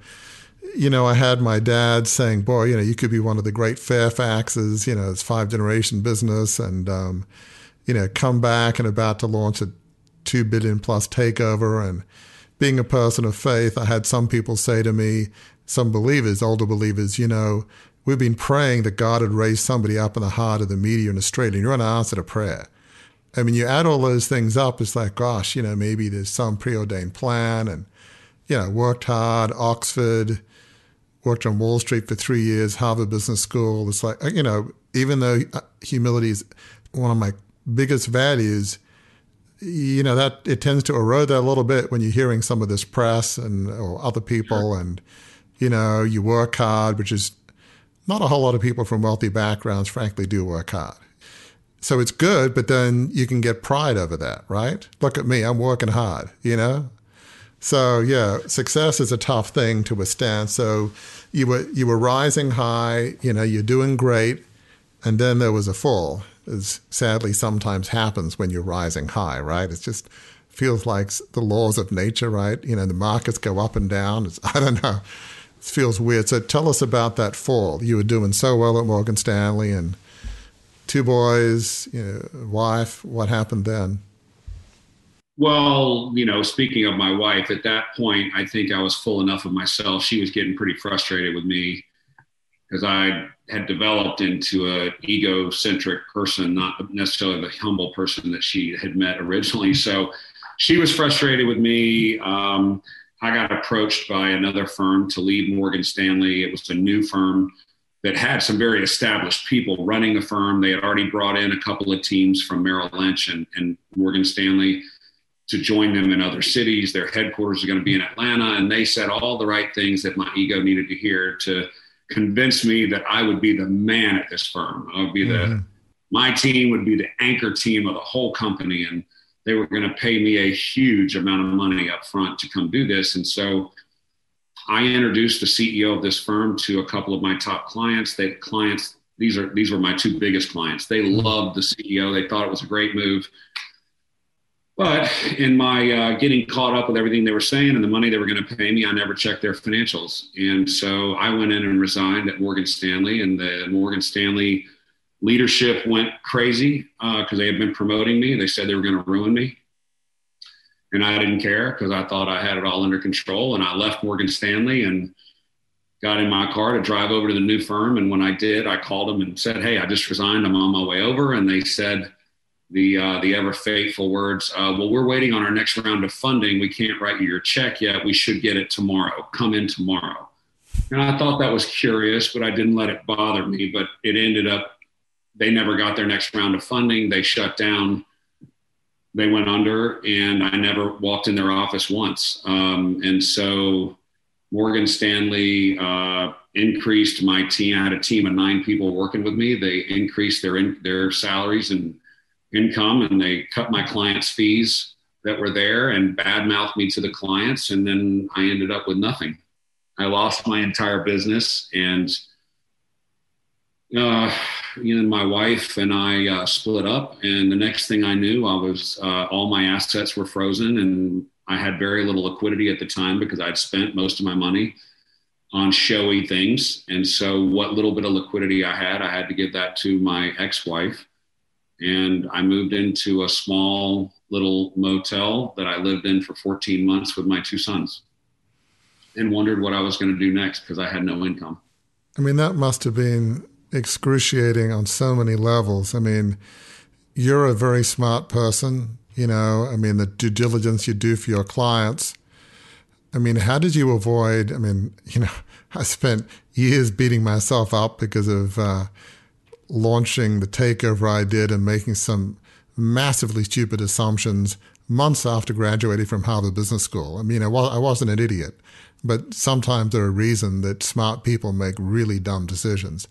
you know, I had my dad saying, "Boy, you know, you could be one of the great Fairfaxes. You know, it's five generation business, and um, you know, come back and about to launch a two billion plus takeover." And being a person of faith, I had some people say to me, some believers, older believers, you know, We've been praying that God would raise somebody up in the heart of the media in Australia. And you're going to answer the prayer. I mean, you add all those things up, it's like, gosh, you know, maybe there's some preordained plan and, you know, worked hard, Oxford, worked on Wall Street for three years, Harvard Business School. It's like, you know, even though uh, humility is one of my biggest values, you know, that it tends to erode that a little bit when you're hearing some of this press and or other people sure. and, you know, you work hard, which is not a whole lot of people from wealthy backgrounds, frankly, do work hard. So it's good, but then you can get pride over that, right? Look at me, I'm working hard, you know? So yeah, success is a tough thing to withstand. So you were you were rising high, you know, you're doing great, and then there was a fall, as sadly sometimes happens when you're rising high, right? It just feels like the laws of nature, right? You know, the markets go up and down. It's, I don't know It feels weird. So tell us about that fall. You were doing so well at Morgan Stanley and two boys, you know, wife. What happened then? Well, you know, speaking of my wife, at that point, I think I was full enough of myself. She was getting pretty frustrated with me because I had developed into an egocentric person, not necessarily the humble person that she had met originally. So she was frustrated with me. Um, I got approached by another firm to lead Morgan Stanley. It was a new firm that had some very established people running the firm. They had already brought in a couple of teams from Merrill Lynch and, and Morgan Stanley to join them in other cities. Their headquarters are going to be in Atlanta. And they said all the right things that my ego needed to hear to convince me that I would be the man at this firm. I would be mm-hmm. the, my team would be the anchor team of the whole company. And they were going to pay me a huge amount of money up front to come do this. And so I introduced the CEO of this firm to a couple of my top clients. They clients, these are these were my two biggest clients. They loved the CEO. They thought it was a great move. But in my uh, getting caught up with everything they were saying and the money they were going to pay me, I never checked their financials. And so I went in and resigned at Morgan Stanley, and the Morgan Stanley leadership went crazy because uh, they had been promoting me. And they said they were going to ruin me. And I didn't care because I thought I had it all under control. And I left Morgan Stanley and got in my car to drive over to the new firm. And when I did, I called them and said, Hey, I just resigned. I'm on my way over. And they said, the uh, the ever faithful words. Uh, well, we're waiting on our next round of funding. We can't write you your check yet. We should get it tomorrow. Come in tomorrow. And I thought that was curious, but I didn't let it bother me. But it ended up they never got their next round of funding. They shut down. They went under, and I never walked in their office once. Um, and so Morgan Stanley uh, increased my team. I had a team of nine people working with me. They increased their in, their salaries and income, and they cut my clients' fees that were there and badmouthed me to the clients. And then I ended up with nothing. I lost my entire business and uh, you know, my wife and I uh, split up, and the next thing I knew, I was uh, all my assets were frozen, and I had very little liquidity at the time because I'd spent most of my money on showy things, and so what little bit of liquidity I had, I had to give that to my ex-wife, and I moved into a small little motel that I lived in for 14 months with my two sons, and wondered what I was going to do next because I had no income. I mean, that must have been excruciating on so many levels. I mean, you're a very smart person, you know, I mean, the due diligence you do for your clients. I mean, how did you avoid? I mean, you know, I spent years beating myself up because of uh, launching the takeover I did and making some massively stupid assumptions months after graduating from Harvard Business School. I mean, I, was, I wasn't an idiot, but sometimes there are reasons that smart people make really dumb decisions.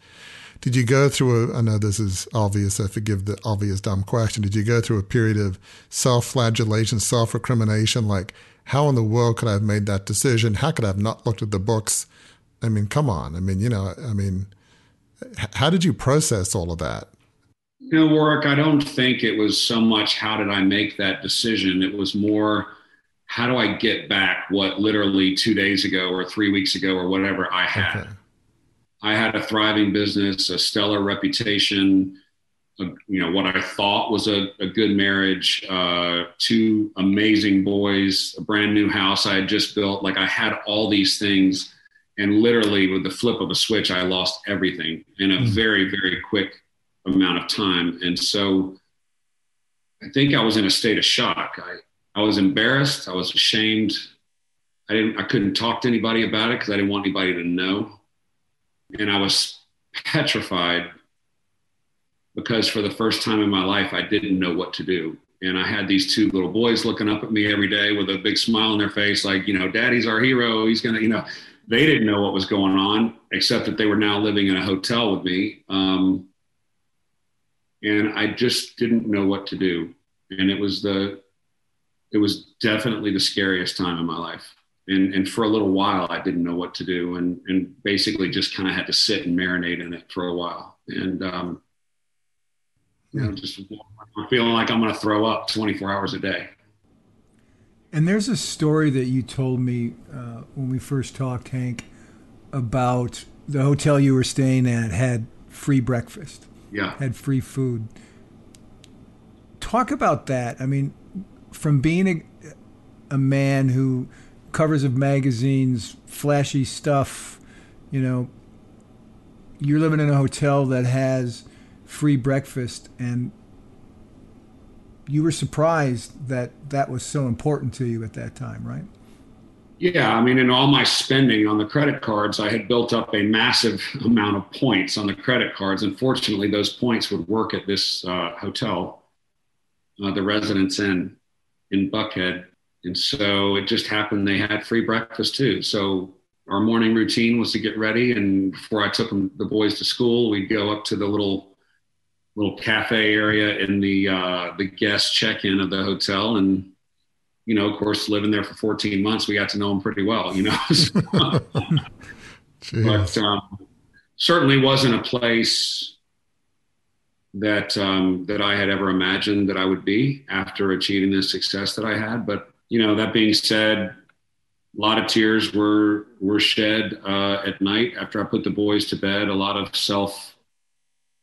Did you go through a, I know this is obvious, I forgive the obvious dumb question. Did you go through a period of self flagellation, self recrimination? Like, how in the world could I have made that decision? How could I have not looked at the books? I mean, come on. I mean, you know, I mean, how did you process all of that? You know, Warwick, I don't think it was so much how did I make that decision. It was more how do I get back what literally two days ago or three weeks ago or whatever I had. Okay. I had a thriving business, a stellar reputation, a, you know, what I thought was a, a good marriage, uh, two amazing boys, a brand new house I had just built. Like I had all these things. And literally, with the flip of a switch, I lost everything in a mm. very, very quick amount of time. And so I think I was in a state of shock. I, I was embarrassed. I was ashamed. I didn't, I couldn't talk to anybody about it because I didn't want anybody to know and I was petrified because for the first time in my life, I didn't know what to do. And I had these two little boys looking up at me every day with a big smile on their face, like, you know, daddy's our hero. He's going to, you know, they didn't know what was going on, except that they were now living in a hotel with me. Um, and I just didn't know what to do. And it was the, it was definitely the scariest time in my life and and for a little while I didn't know what to do and and basically just kind of had to sit and marinate in it for a while and um, you know just feeling like I'm going to throw up 24 hours a day. And there's a story that you told me uh, when we first talked, Hank, about the hotel you were staying at had free breakfast. Yeah. Had free food. Talk about that. I mean, from being a, a man who covers of magazines, flashy stuff. You know, you're living in a hotel that has free breakfast, and you were surprised that that was so important to you at that time, right? Yeah, I mean, in all my spending on the credit cards, I had built up a massive amount of points on the credit cards. Unfortunately, those points would work at this uh, hotel, uh, the Residence Inn in Buckhead. And so it just happened they had free breakfast too. So our morning routine was to get ready, and before I took them, the boys to school, we'd go up to the little little cafe area in the uh, the guest check-in of the hotel, and you know, of course, living there for 14 months, we got to know him pretty well. You know, but um, certainly wasn't a place that um, that I had ever imagined that I would be after achieving the success that I had. But you know, that being said, a lot of tears were were shed uh, at night after I put the boys to bed. A lot of self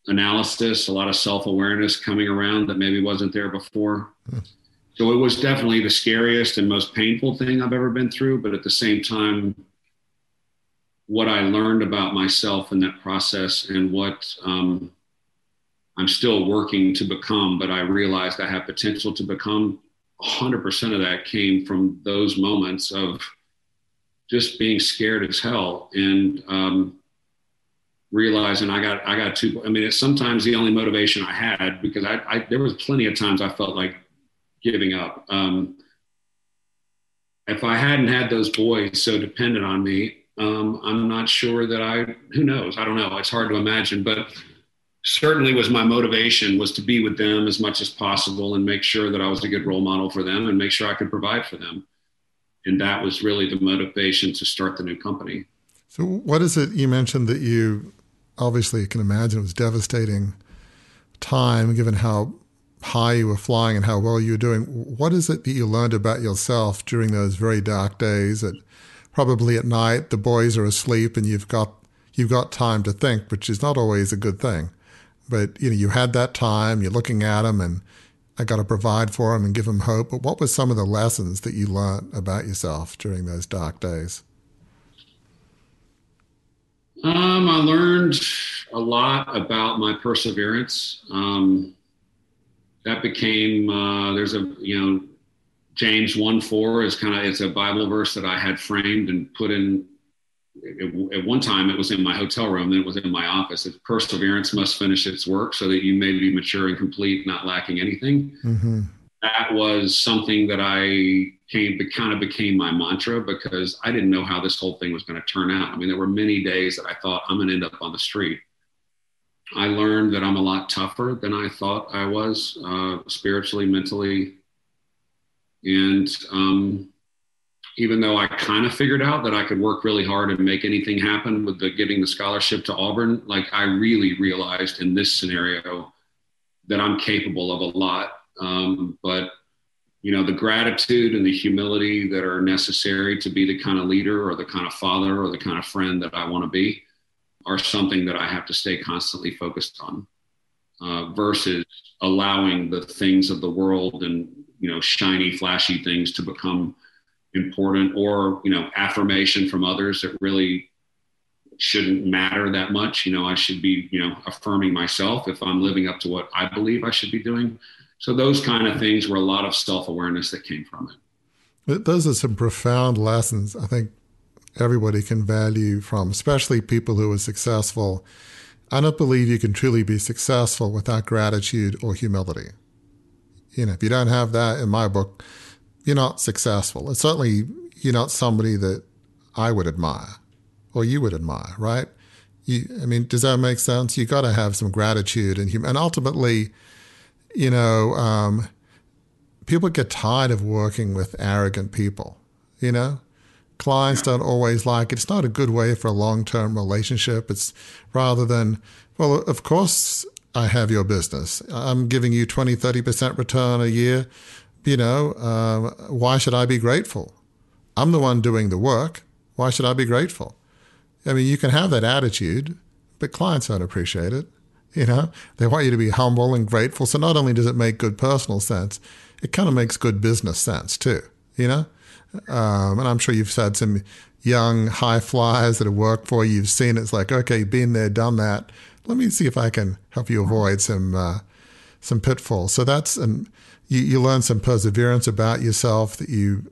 analysis, a lot of self awareness coming around that maybe wasn't there before. So it was definitely the scariest and most painful thing I've ever been through. But at the same time, what I learned about myself in that process and what um, I'm still working to become, but I realized I have potential to become 100% of that came from those moments of just being scared as hell and um, realizing I got I got two. I mean, it's sometimes the only motivation I had because I, I there was plenty of times I felt like giving up. Um, if I hadn't had those boys so dependent on me, um, I'm not sure that I. Who knows? I don't know. It's hard to imagine, but certainly was my motivation was to be with them as much as possible and make sure that I was a good role model for them and make sure I could provide for them. And that was really the motivation to start the new company. So, what is it you mentioned that you obviously you can imagine it was devastating time given how high you were flying and how well you were doing? What is it that you learned about yourself during those very dark days that probably at night the boys are asleep and you've got you've got time to think, which is not always a good thing. But you know, you had that time. You're looking at them, and I got to provide for them and give them hope. But what were some of the lessons that you learned about yourself during those dark days? Um, I learned a lot about my perseverance. Um, that became uh, there's a you know James one four is kind of it's a Bible verse that I had framed and put in at one time it was in my hotel room, then it was in my office. If perseverance must finish its work so that you may be mature and complete, not lacking anything. Mm-hmm. That was something that I came, kind of became my mantra because I didn't know how this whole thing was going to turn out. I mean, there were many days that I thought I'm going to end up on the street. I learned that I'm a lot tougher than I thought I was, uh, spiritually, mentally, and um, even though I kind of figured out that I could work really hard and make anything happen with the getting the scholarship to Auburn, like I really realized in this scenario that I'm capable of a lot. Um, but you know, the gratitude and the humility that are necessary to be the kind of leader or the kind of father or the kind of friend that I want to be are something that I have to stay constantly focused on. Uh, versus allowing the things of the world and you know shiny flashy things to become important or you know affirmation from others that really shouldn't matter that much you know i should be you know affirming myself if i'm living up to what i believe i should be doing so those kind of things were a lot of self-awareness that came from it those are some profound lessons i think everybody can value from especially people who are successful i don't believe you can truly be successful without gratitude or humility you know if you don't have that in my book you're not successful. And certainly you're not somebody that I would admire or you would admire, right? You, I mean, does that make sense? You got to have some gratitude and hum- and ultimately, you know, um, people get tired of working with arrogant people. You know, clients don't always like it. It's not a good way for a long term relationship. It's rather than, well, of course I have your business. I'm giving you 20, 30% return a year you know, uh, why should I be grateful? I'm the one doing the work. Why should I be grateful? I mean, you can have that attitude, but clients don't appreciate it. You know, they want you to be humble and grateful. So not only does it make good personal sense, it kind of makes good business sense too. You know, um, and I'm sure you've had some young high flyers that have worked for you. You've seen it's like, okay, been there, done that. Let me see if I can help you avoid some uh, some pitfalls. So that's and you, you learn some perseverance about yourself that you,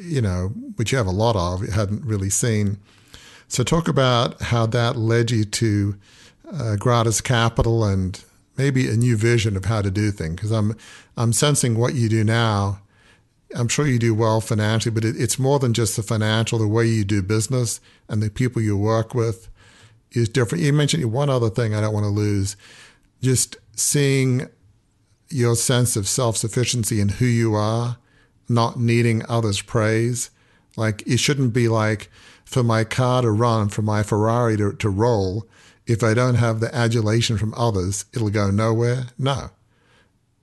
you know, which you have a lot of, you hadn't really seen. So talk about how that led you to uh, Gratus Capital and maybe a new vision of how to do things. Because I'm, I'm sensing what you do now. I'm sure you do well financially, but it, it's more than just the financial. The way you do business and the people you work with is different. You mentioned one other thing I don't want to lose. Just seeing your sense of self sufficiency in who you are, not needing others' praise. Like, it shouldn't be like, for my car to run, for my Ferrari to, to roll, if I don't have the adulation from others, it'll go nowhere. No.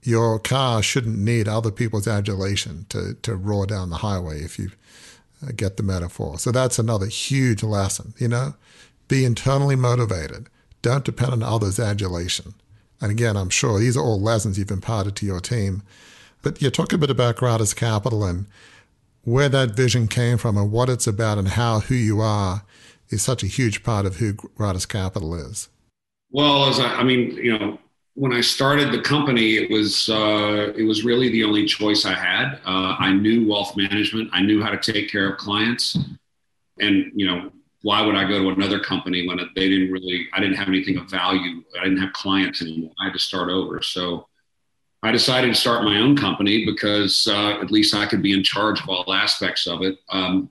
Your car shouldn't need other people's adulation to, to roar down the highway if you uh, get the metaphor. So that's another huge lesson, you know? Be internally motivated. Don't depend on others' adulation. And again, I'm sure these are all lessons you've imparted to your team. But you talk a bit about Gratus Capital and where that vision came from and what it's about and how who you are is such a huge part of who Gratus Capital is. Well, as I, I mean, you know, when I started the company, it was uh, it was really the only choice I had. Uh, I knew wealth management. I knew how to take care of clients, and you know, why would I go to another company when they didn't really, I didn't have anything of value. I didn't have clients anymore. I had to start over. So I decided to start my own company because uh, at least I could be in charge of all aspects of it. Um,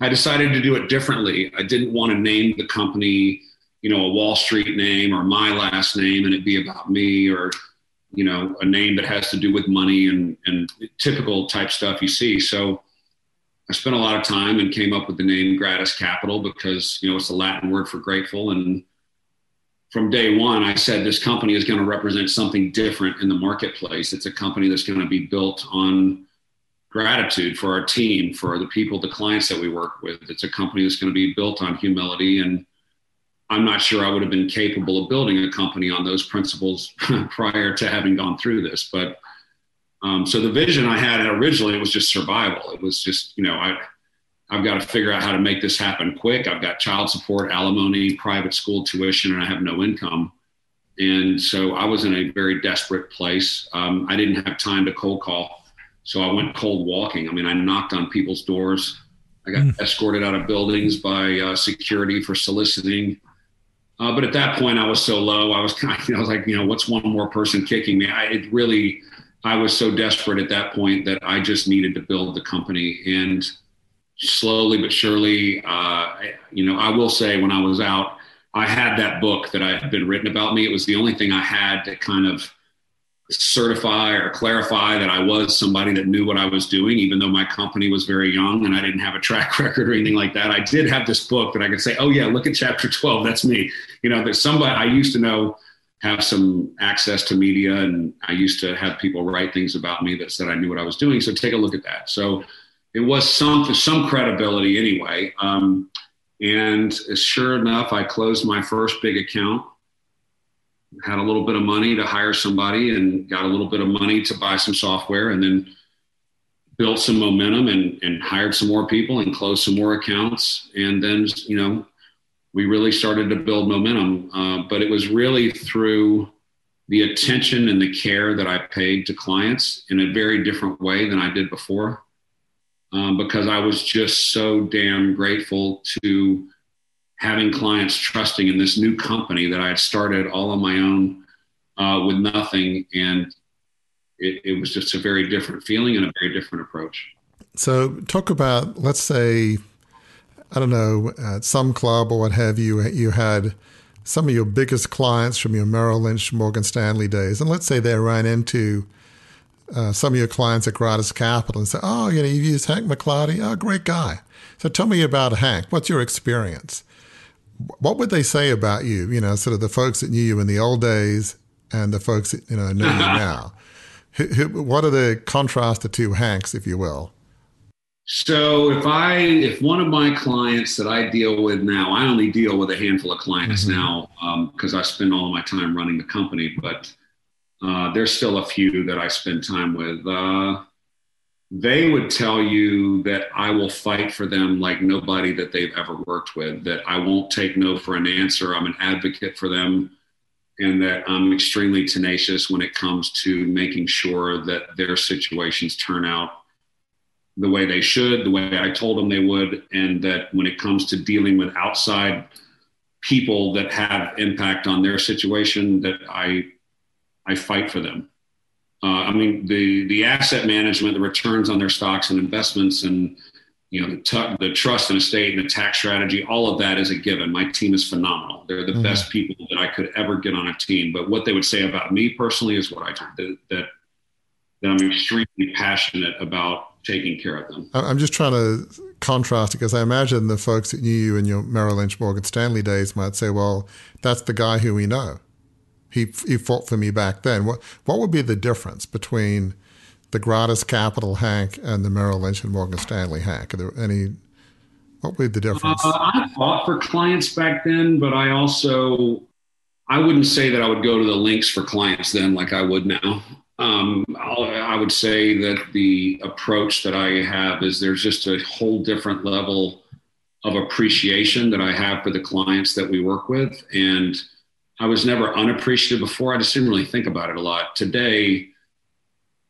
I decided to do it differently. I didn't want to name the company you know, a Wall Street name or my last name and it be about me or, you know, a name that has to do with money and, and typical type stuff you see. So I spent a lot of time and came up with the name Gratus Capital because, you know, it's the Latin word for grateful. And from day one, I said this company is going to represent something different in the marketplace. It's a company that's going to be built on gratitude for our team, for the people, the clients that we work with. It's a company that's going to be built on humility and I'm not sure I would have been capable of building a company on those principles prior to having gone through this. But um, so the vision I had originally it was just survival. It was just, you know, I, I've got to figure out how to make this happen quick. I've got child support, alimony, private school tuition, and I have no income. And so I was in a very desperate place. Um, I didn't have time to cold call. So I went cold walking. I mean, I knocked on people's doors. I got mm. escorted out of buildings by uh, security for soliciting. Uh, but at that point, I was so low. I was kind of, I was like, you know, what's one more person kicking me? I it really, I was so desperate at that point that I just needed to build the company. And slowly but surely, uh, you know, I will say when I was out, I had that book that I had been written about me. It was the only thing I had to kind of certify or clarify that I was somebody that knew what I was doing, even though my company was very young and I didn't have a track record or anything like that. I did have this book that I could say, oh, yeah, look at chapter 12. That's me. You know, there's somebody I used to know have some access to media and I used to have people write things about me that said I knew what I was doing. So take a look at that. So it was some, some credibility anyway. Um, and sure enough, I closed my first big account had a little bit of money to hire somebody and got a little bit of money to buy some software and then built some momentum and, and hired some more people and closed some more accounts. And then, you know, we really started to build momentum. Uh, but it was really through the attention and the care that I paid to clients in a very different way than I did before. Um, because I was just so damn grateful to having clients trusting in this new company that I had started all on my own uh, with nothing. And it, it, was just a very different feeling and a very different approach. So, talk about, let's say, I don't know, at some club or what have you, you had some of your biggest clients from your Merrill Lynch, Morgan Stanley days. And let's say they ran into uh, some of your clients at Gratus Capital and say, oh, you know, you've used Hank McLarty. Oh, great guy. So tell me about Hank. What's your experience? What would they say about you? You know, sort of the folks that knew you in the old days and the folks that you know know you now. Who, who, what are the contrast the two Hanks, if you will? So if I if one of my clients that I deal with now, I only deal with a handful of clients mm-hmm. now because um, I spend all of my time running the company, but uh, there's still a few that I spend time with. Uh, they would tell you that I will fight for them like nobody that they've ever worked with, that I won't take no for an answer. I'm an advocate for them, and that I'm extremely tenacious when it comes to making sure that their situations turn out the way they should, the way I told them they would, and that when it comes to dealing with outside people that have impact on their situation, that I I fight for them. Uh, I mean, the the asset management, the returns on their stocks and investments, and you know the, t- the trust and estate and the tax strategy, all of that is a given. My team is phenomenal. They're the mm-hmm. best people that I could ever get on a team. But what they would say about me personally is what I do. That that, that I'm extremely passionate about taking care of them. I'm just trying to contrast because I imagine the folks that knew you in your Merrill Lynch, Morgan Stanley days might say, "Well, that's the guy who we know." He he fought for me back then. What what would be the difference between the Gratus Capital Hank and the Merrill Lynch and Morgan Stanley Hank? Are there any? What would be the difference? Uh, I fought for clients back then, but I also I wouldn't say that I would go to the links for clients then like I would now. Um, I would say that the approach that I have is there's just a whole different level of appreciation that I have for the clients that we work with, and I was never unappreciative before. I just didn't really think about it a lot. Today,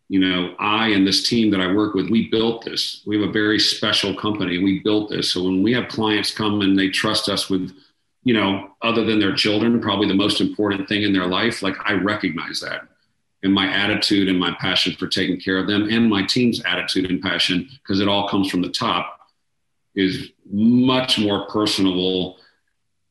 you know, I and this team that I work with, we built this. We have a very special company. We built this. So when we have clients come and they trust us with, you know, other than their children, probably the most important thing in their life, like I recognize that. And my attitude and my passion for taking care of them and my team's attitude and passion, because it all comes from the top, is much more personable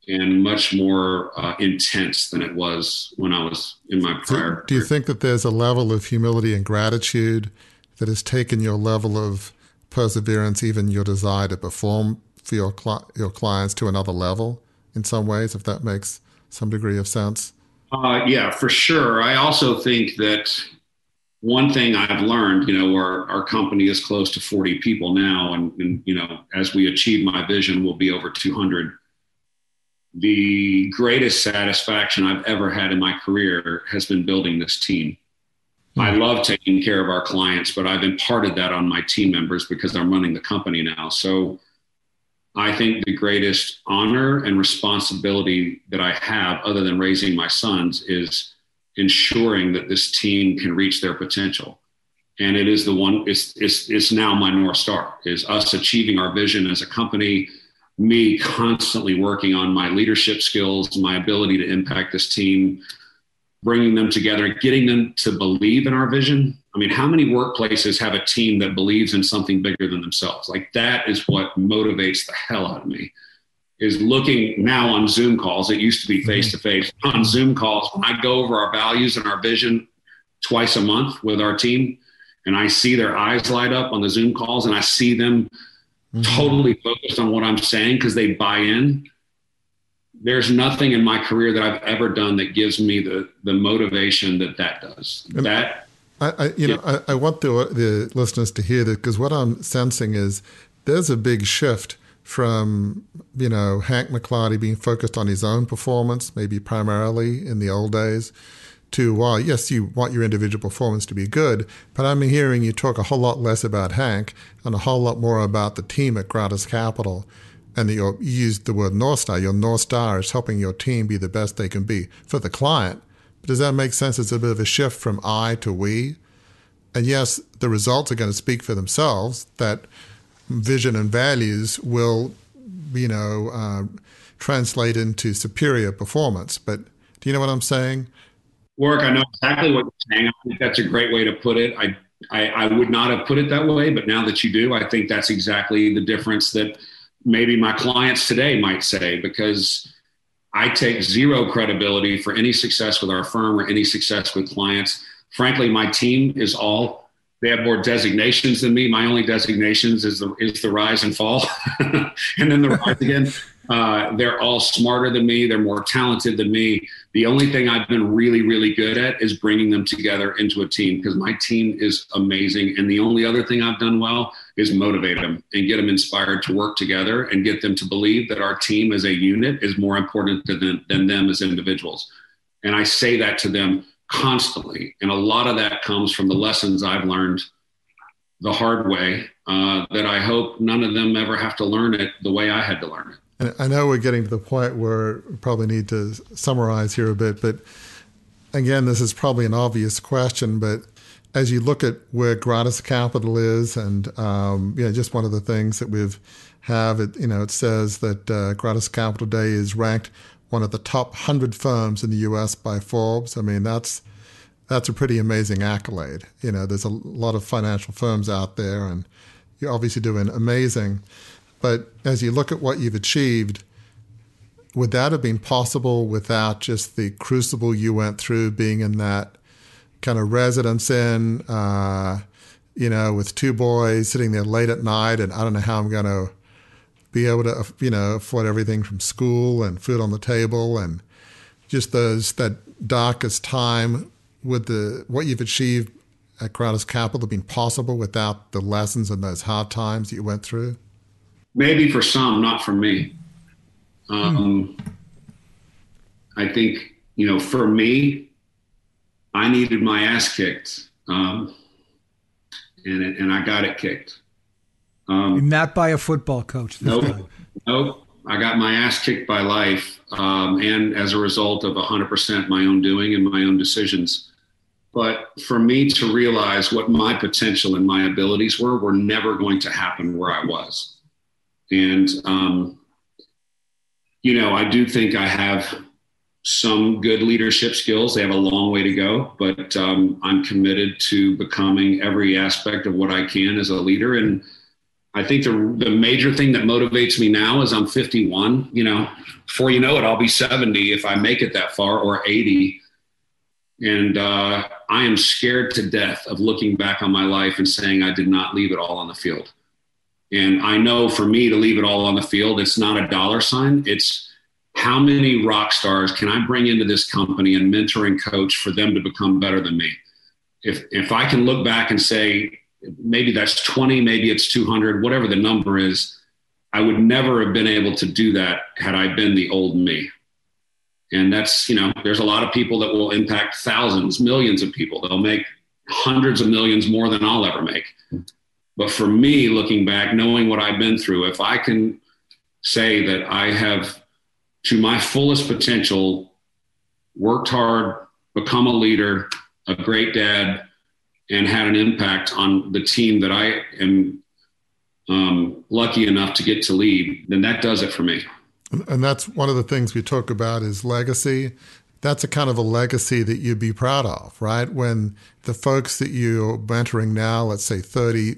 and much more uh, intense than it was when I was in my prior. So do you think that there's a level of humility and gratitude that has taken your level of perseverance, even your desire to perform for your cli- your clients to another level in some ways, if that makes some degree of sense? Uh, yeah, for sure. I also think that one thing I've learned, you know, our, our company is close to 40 people now. And, and, you know, as we achieve my vision, we'll be over 200. The greatest satisfaction I've ever had in my career has been building this team. I hmm. love taking care of our clients, but I've imparted that on my team members because I'm running the company now. So I think the greatest honor and responsibility that I have, other than raising my sons, is ensuring that this team can reach their potential. And it is the one, it's, it's, it's now my North Star, is us achieving our vision as a company, me constantly working on my leadership skills, my ability to impact this team, bringing them together, getting them to believe in our vision. I mean, how many workplaces have a team that believes in something bigger than themselves? Like that is what motivates the hell out of me is looking now on Zoom calls. It used to be face to face on Zoom calls. When I go over our values and our vision twice a month with our team, and I see their eyes light up on the Zoom calls, and I see them mm-hmm. totally focused on what I'm saying because they buy in. There's nothing in my career that I've ever done that gives me the the motivation that that does. And that I, I you yeah. know I, I want the the listeners to hear that because what I'm sensing is there's a big shift from you know Hank McLarty being focused on his own performance, maybe primarily in the old days, to well, yes, you want your individual performance to be good, but I'm hearing you talk a whole lot less about Hank and a whole lot more about the team at Gratus Capital, and that you used the word North Star. Your North Star is helping your team be the best they can be for the client. But does that make sense? It's a bit of a shift from I to we. And yes, the results are going to speak for themselves. That vision and values will, you know, uh, translate into superior performance. But do you know what I'm saying? Work. I know exactly what you're saying. I think that's a great way to put it. I, I, I would not have put it that way, but now that you do, I think that's exactly the difference that maybe my clients today might say because I take zero credibility for any success with our firm or any success with clients. Frankly, my team is all they have more designations than me. My only designations is the is the rise and fall, and then the rise again. Uh, they're all smarter than me. They're more talented than me. The only thing I've been really, really good at is bringing them together into a team because my team is amazing. And the only other thing I've done well is motivate them and get them inspired to work together and get them to believe that our team as a unit is more important than, than them as individuals. And I say that to them constantly. And a lot of that comes from the lessons I've learned the hard way uh, that I hope none of them ever have to learn it the way I had to learn it. And I know we're getting to the point where we probably need to summarize here a bit, but again, this is probably an obvious question, but as you look at where Gratus Capital is, and um, you know, just one of the things that we've have, it you know, it says that uh, Gratus Capital Day is ranked one of the top 100 firms in the US by Forbes. I mean, that's that's a pretty amazing accolade. You know, there's a lot of financial firms out there and you're obviously doing amazing. But as you look at what you've achieved, would that have been possible without just the crucible you went through being in that kind of residence in, uh, you know, with two boys sitting there late at night and I don't know how I'm going to be able to, you know, afford everything from school and food on the table and just those that darkest time with the what you've achieved at Gratus Capital have been possible without the lessons and those hard times that you went through? Maybe for some, not for me. Um, hmm. I think you know, for me, I needed my ass kicked, um, and and I got it kicked. Um, Not by a football coach. nope. Time. Nope. I got my ass kicked by life, um, and as a result of 100% my own doing and my own decisions. But for me to realize what my potential and my abilities were, were never going to happen where I was. And, um, you know, I do think I have some good leadership skills. They have a long way to go, but um, I'm committed to becoming every aspect of what I can as a leader. And I think the the major thing that motivates me now is I'm 51. You know, before you know it, I'll be 70 if I make it that far, or 80. And uh, I am scared to death of looking back on my life and saying I did not leave it all on the field. And I know for me to leave it all on the field, it's not a dollar sign. It's how many rock stars can I bring into this company and mentor and coach for them to become better than me? If if I can look back and say maybe that's 20, maybe it's 200, whatever the number is, I would never have been able to do that had I been the old me. And that's, you know, there's a lot of people that will impact thousands, millions of people. They'll make hundreds of millions more than I'll ever make. But for me, looking back, knowing what I've been through, if I can say that I have, to my fullest potential, worked hard, become a leader, a great dad, and had an impact on the team that I am um, lucky enough to get to lead, then that does it for me. And that's one of the things we talk about is legacy. That's a kind of a legacy that you'd be proud of, right? When the folks that you're mentoring now, let's say 30,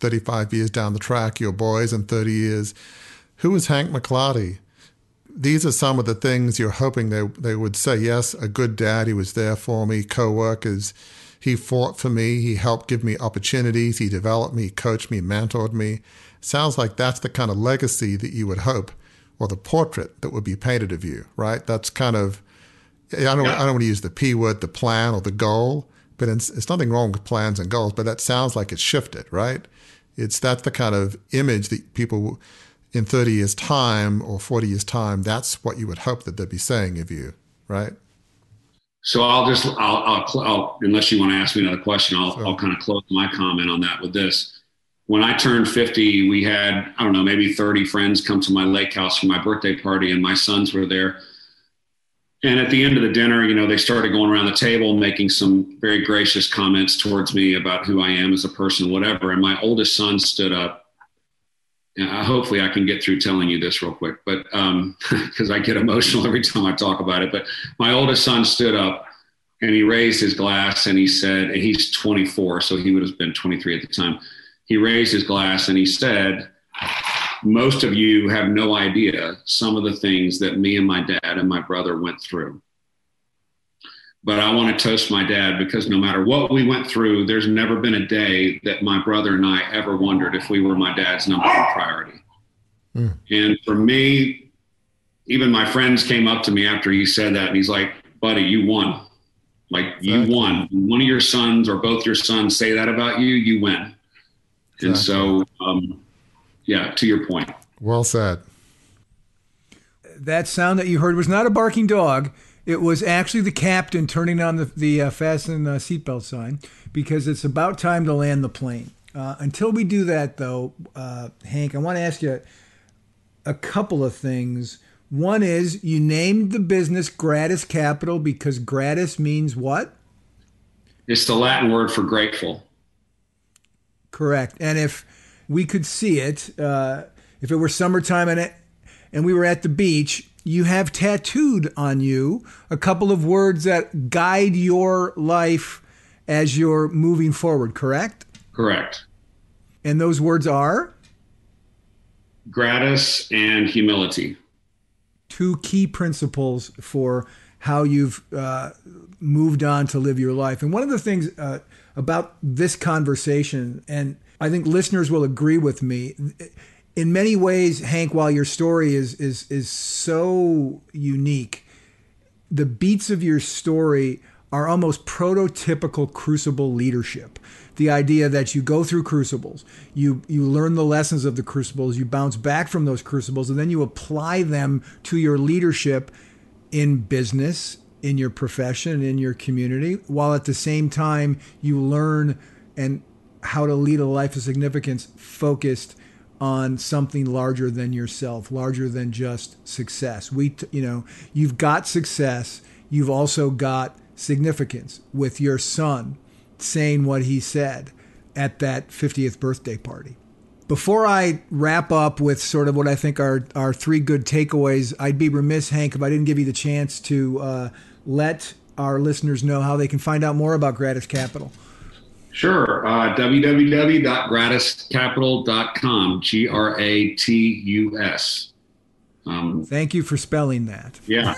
35 years down the track, your boys in 30 years, who was Hank McLarty? These are some of the things you're hoping they, they would say. Yes, a good dad, he was there for me, co workers. He fought for me. He helped give me opportunities. He developed me, coached me, mentored me. Sounds like that's the kind of legacy that you would hope, or the portrait that would be painted of you, right? That's kind of, I don't, yeah. I don't want to use the P word, the plan or the goal, but it's, it's nothing wrong with plans and goals, but that sounds like it's shifted, right? It's that's the kind of image that people in 30 years' time or 40 years' time, that's what you would hope that they'd be saying of you, right? So I'll just, I'll, I'll, I'll unless you want to ask me another question, I'll, I'll kind of close my comment on that with this. When I turned 50, we had, I don't know, maybe 30 friends come to my lake house for my birthday party, and my sons were there. And at the end of the dinner, you know, they started going around the table, making some very gracious comments towards me about who I am as a person, whatever. And my oldest son stood up hopefully I can get through telling you this real quick, but because um, I get emotional every time I talk about it. But my oldest son stood up and he raised his glass and he said, and he's 24, so he would have been 23 at the time. He raised his glass and he said, Most of you have no idea some of the things that me and my dad and my brother went through but I want to toast my dad because no matter what we went through, there's never been a day that my brother and I ever wondered if we were my dad's number one priority. Mm. And for me, even my friends came up to me after he said that and he's like, buddy, you won. Like you won. One of your sons or both your sons say that about you, you win. Exactly. And so, um, yeah, to your point. Well said. That sound that you heard was not a barking dog. It was actually the captain turning on the, the uh, fasten uh, seatbelt sign because it's about time to land the plane. Uh, until we do that, though, uh, Hank, I want to ask you a couple of things. One is you named the business Gratus Capital because gratus means what? It's the Latin word for grateful. Correct. And if we could see it, uh, if it were summertime and it, and we were at the beach, you have tattooed on you a couple of words that guide your life as you're moving forward, correct? Correct. And those words are? Gratus and humility. Two key principles for how you've uh, moved on to live your life. And one of the things uh, about this conversation, and I think listeners will agree with me, in many ways, Hank, while your story is is is so unique, the beats of your story are almost prototypical crucible leadership. The idea that you go through crucibles, you you learn the lessons of the crucibles, you bounce back from those crucibles, and then you apply them to your leadership in business, in your profession, in your community, while at the same time you learn and how to lead a life of significance focused on something larger than yourself, larger than just success. We, you know, you've got success. You've also got significance with your son saying what he said at that 50th birthday party. Before I wrap up with sort of what I think are, are three good takeaways, I'd be remiss, Hank, if I didn't give you the chance to uh, let our listeners know how they can find out more about Gratus Capital. Sure. Uh, www.gratuscapital.com. G R A T U S. Um, Thank you for spelling that. Yeah,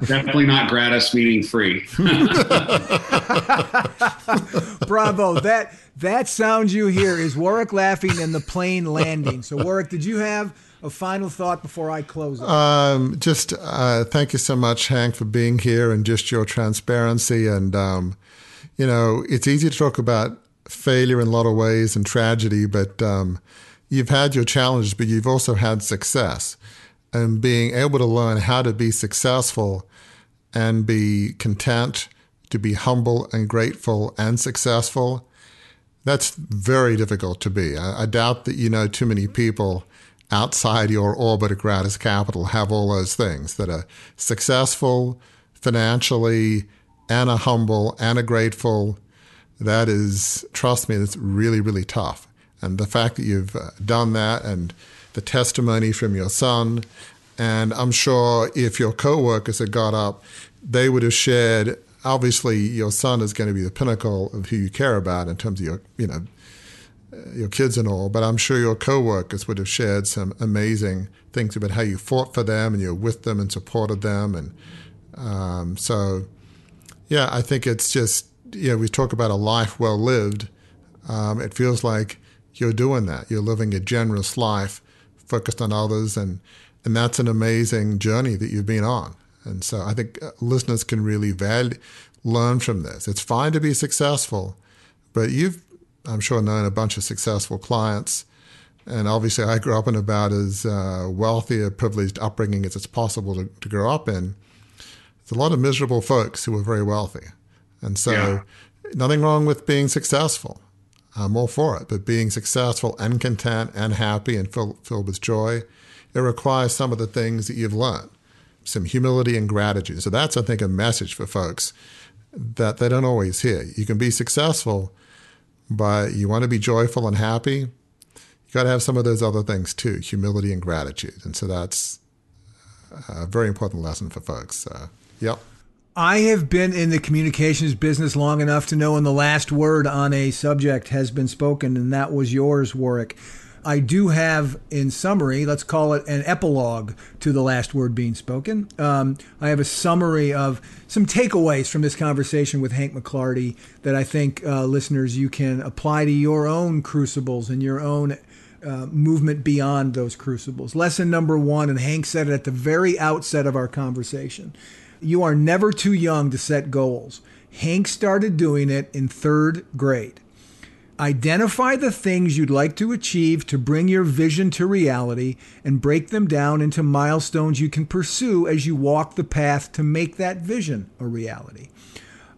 definitely not gratis, meaning free. Bravo! That that sound you hear is Warwick laughing and the plane landing. So, Warwick, did you have a final thought before I close? Um, just uh, thank you so much, Hank, for being here and just your transparency. And um, you know, it's easy to talk about failure in a lot of ways and tragedy, but um, you've had your challenges, but you've also had success and being able to learn how to be successful and be content, to be humble and grateful and successful, that's very difficult to be. I, I doubt that you know too many people outside your orbit of Gratus Capital have all those things that are successful financially and are humble and are grateful. That is, trust me, that's really, really tough. And the fact that you've uh, done that and the testimony from your son. And I'm sure if your coworkers had got up, they would have shared. Obviously, your son is going to be the pinnacle of who you care about in terms of your, you know, your kids and all. But I'm sure your coworkers would have shared some amazing things about how you fought for them and you're with them and supported them. And um, so, yeah, I think it's just you know we talk about a life well lived. Um, it feels like you're doing that. You're living a generous life focused on others, and and that's an amazing journey that you've been on. And so I think uh, listeners can really value, learn from this. It's fine to be successful, but you've, I'm sure, known a bunch of successful clients. And obviously, I grew up in about as uh, wealthy a privileged upbringing as it's possible to, to grow up in. There's a lot of miserable folks who are very wealthy. And so, yeah. nothing wrong with being successful. I'm all for it. But being successful and content and happy and fill, filled with joy, it requires some of the things that you've learned, some humility and gratitude. So that's, I think, a message for folks that they don't always hear. You can be successful, but you want to be joyful and happy. You got to have some of those other things too, humility and gratitude. And so that's a very important lesson for folks. Uh, yep. I have been in the communications business long enough to know when the last word on a subject has been spoken, and that was yours, Warwick. I do have, in summary, let's call it an epilogue to the last word being spoken. Um, I have a summary of some takeaways from this conversation with Hank McLarty that I think uh, listeners you can apply to your own crucibles and your own uh, movement beyond those crucibles. Lesson number one, and Hank said it at the very outset of our conversation you are never too young to set goals. Hank started doing it in third grade. Identify the things you'd like to achieve to bring your vision to reality and break them down into milestones you can pursue as you walk the path to make that vision a reality.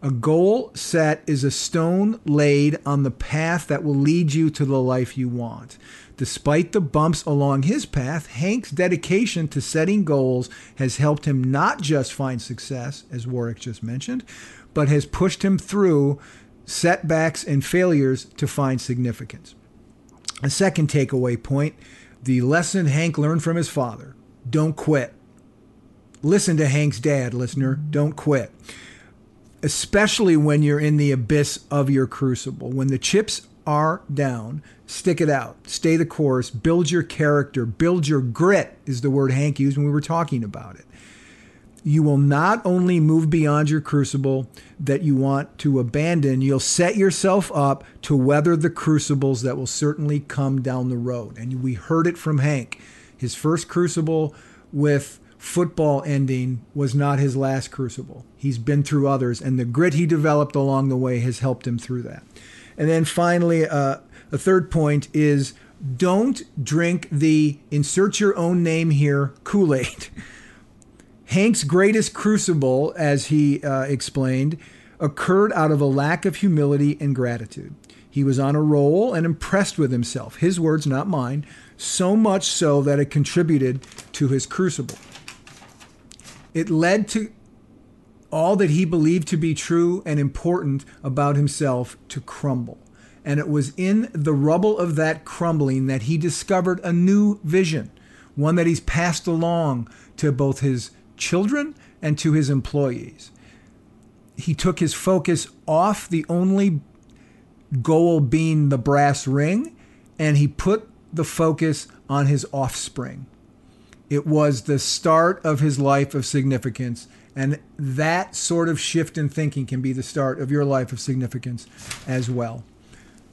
A goal set is a stone laid on the path that will lead you to the life you want. Despite the bumps along his path, Hank's dedication to setting goals has helped him not just find success, as Warwick just mentioned, but has pushed him through setbacks and failures to find significance. A second takeaway point the lesson Hank learned from his father don't quit. Listen to Hank's dad, listener. Don't quit. Especially when you're in the abyss of your crucible. When the chips are down, stick it out, stay the course, build your character, build your grit, is the word Hank used when we were talking about it. You will not only move beyond your crucible that you want to abandon, you'll set yourself up to weather the crucibles that will certainly come down the road. And we heard it from Hank. His first crucible with football ending was not his last crucible. He's been through others, and the grit he developed along the way has helped him through that. And then finally, uh, a third point is don't drink the insert your own name here Kool Aid. Hank's greatest crucible, as he uh, explained, occurred out of a lack of humility and gratitude. He was on a roll and impressed with himself, his words, not mine, so much so that it contributed to his crucible. It led to all that he believed to be true and important about himself to crumble. And it was in the rubble of that crumbling that he discovered a new vision, one that he's passed along to both his children and to his employees. He took his focus off the only goal being the brass ring, and he put the focus on his offspring. It was the start of his life of significance. And that sort of shift in thinking can be the start of your life of significance as well.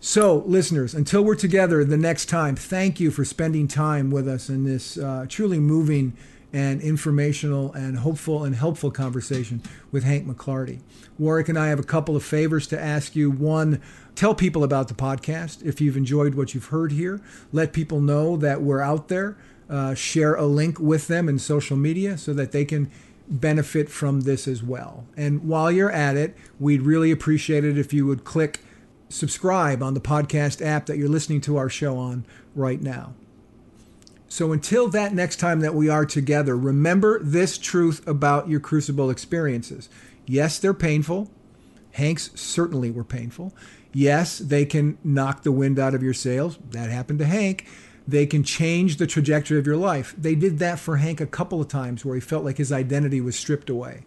So, listeners, until we're together the next time, thank you for spending time with us in this uh, truly moving and informational and hopeful and helpful conversation with Hank McLarty. Warwick and I have a couple of favors to ask you. One, tell people about the podcast if you've enjoyed what you've heard here. Let people know that we're out there. Uh, share a link with them in social media so that they can benefit from this as well. And while you're at it, we'd really appreciate it if you would click subscribe on the podcast app that you're listening to our show on right now. So until that next time that we are together, remember this truth about your crucible experiences. Yes, they're painful. Hank's certainly were painful. Yes, they can knock the wind out of your sails. That happened to Hank. They can change the trajectory of your life. They did that for Hank a couple of times where he felt like his identity was stripped away.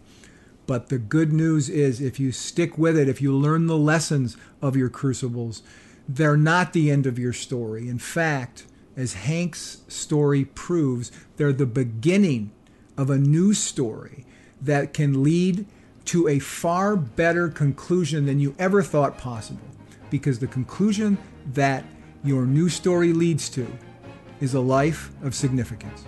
But the good news is, if you stick with it, if you learn the lessons of your crucibles, they're not the end of your story. In fact, as Hank's story proves, they're the beginning of a new story that can lead to a far better conclusion than you ever thought possible. Because the conclusion that your new story leads to is a life of significance.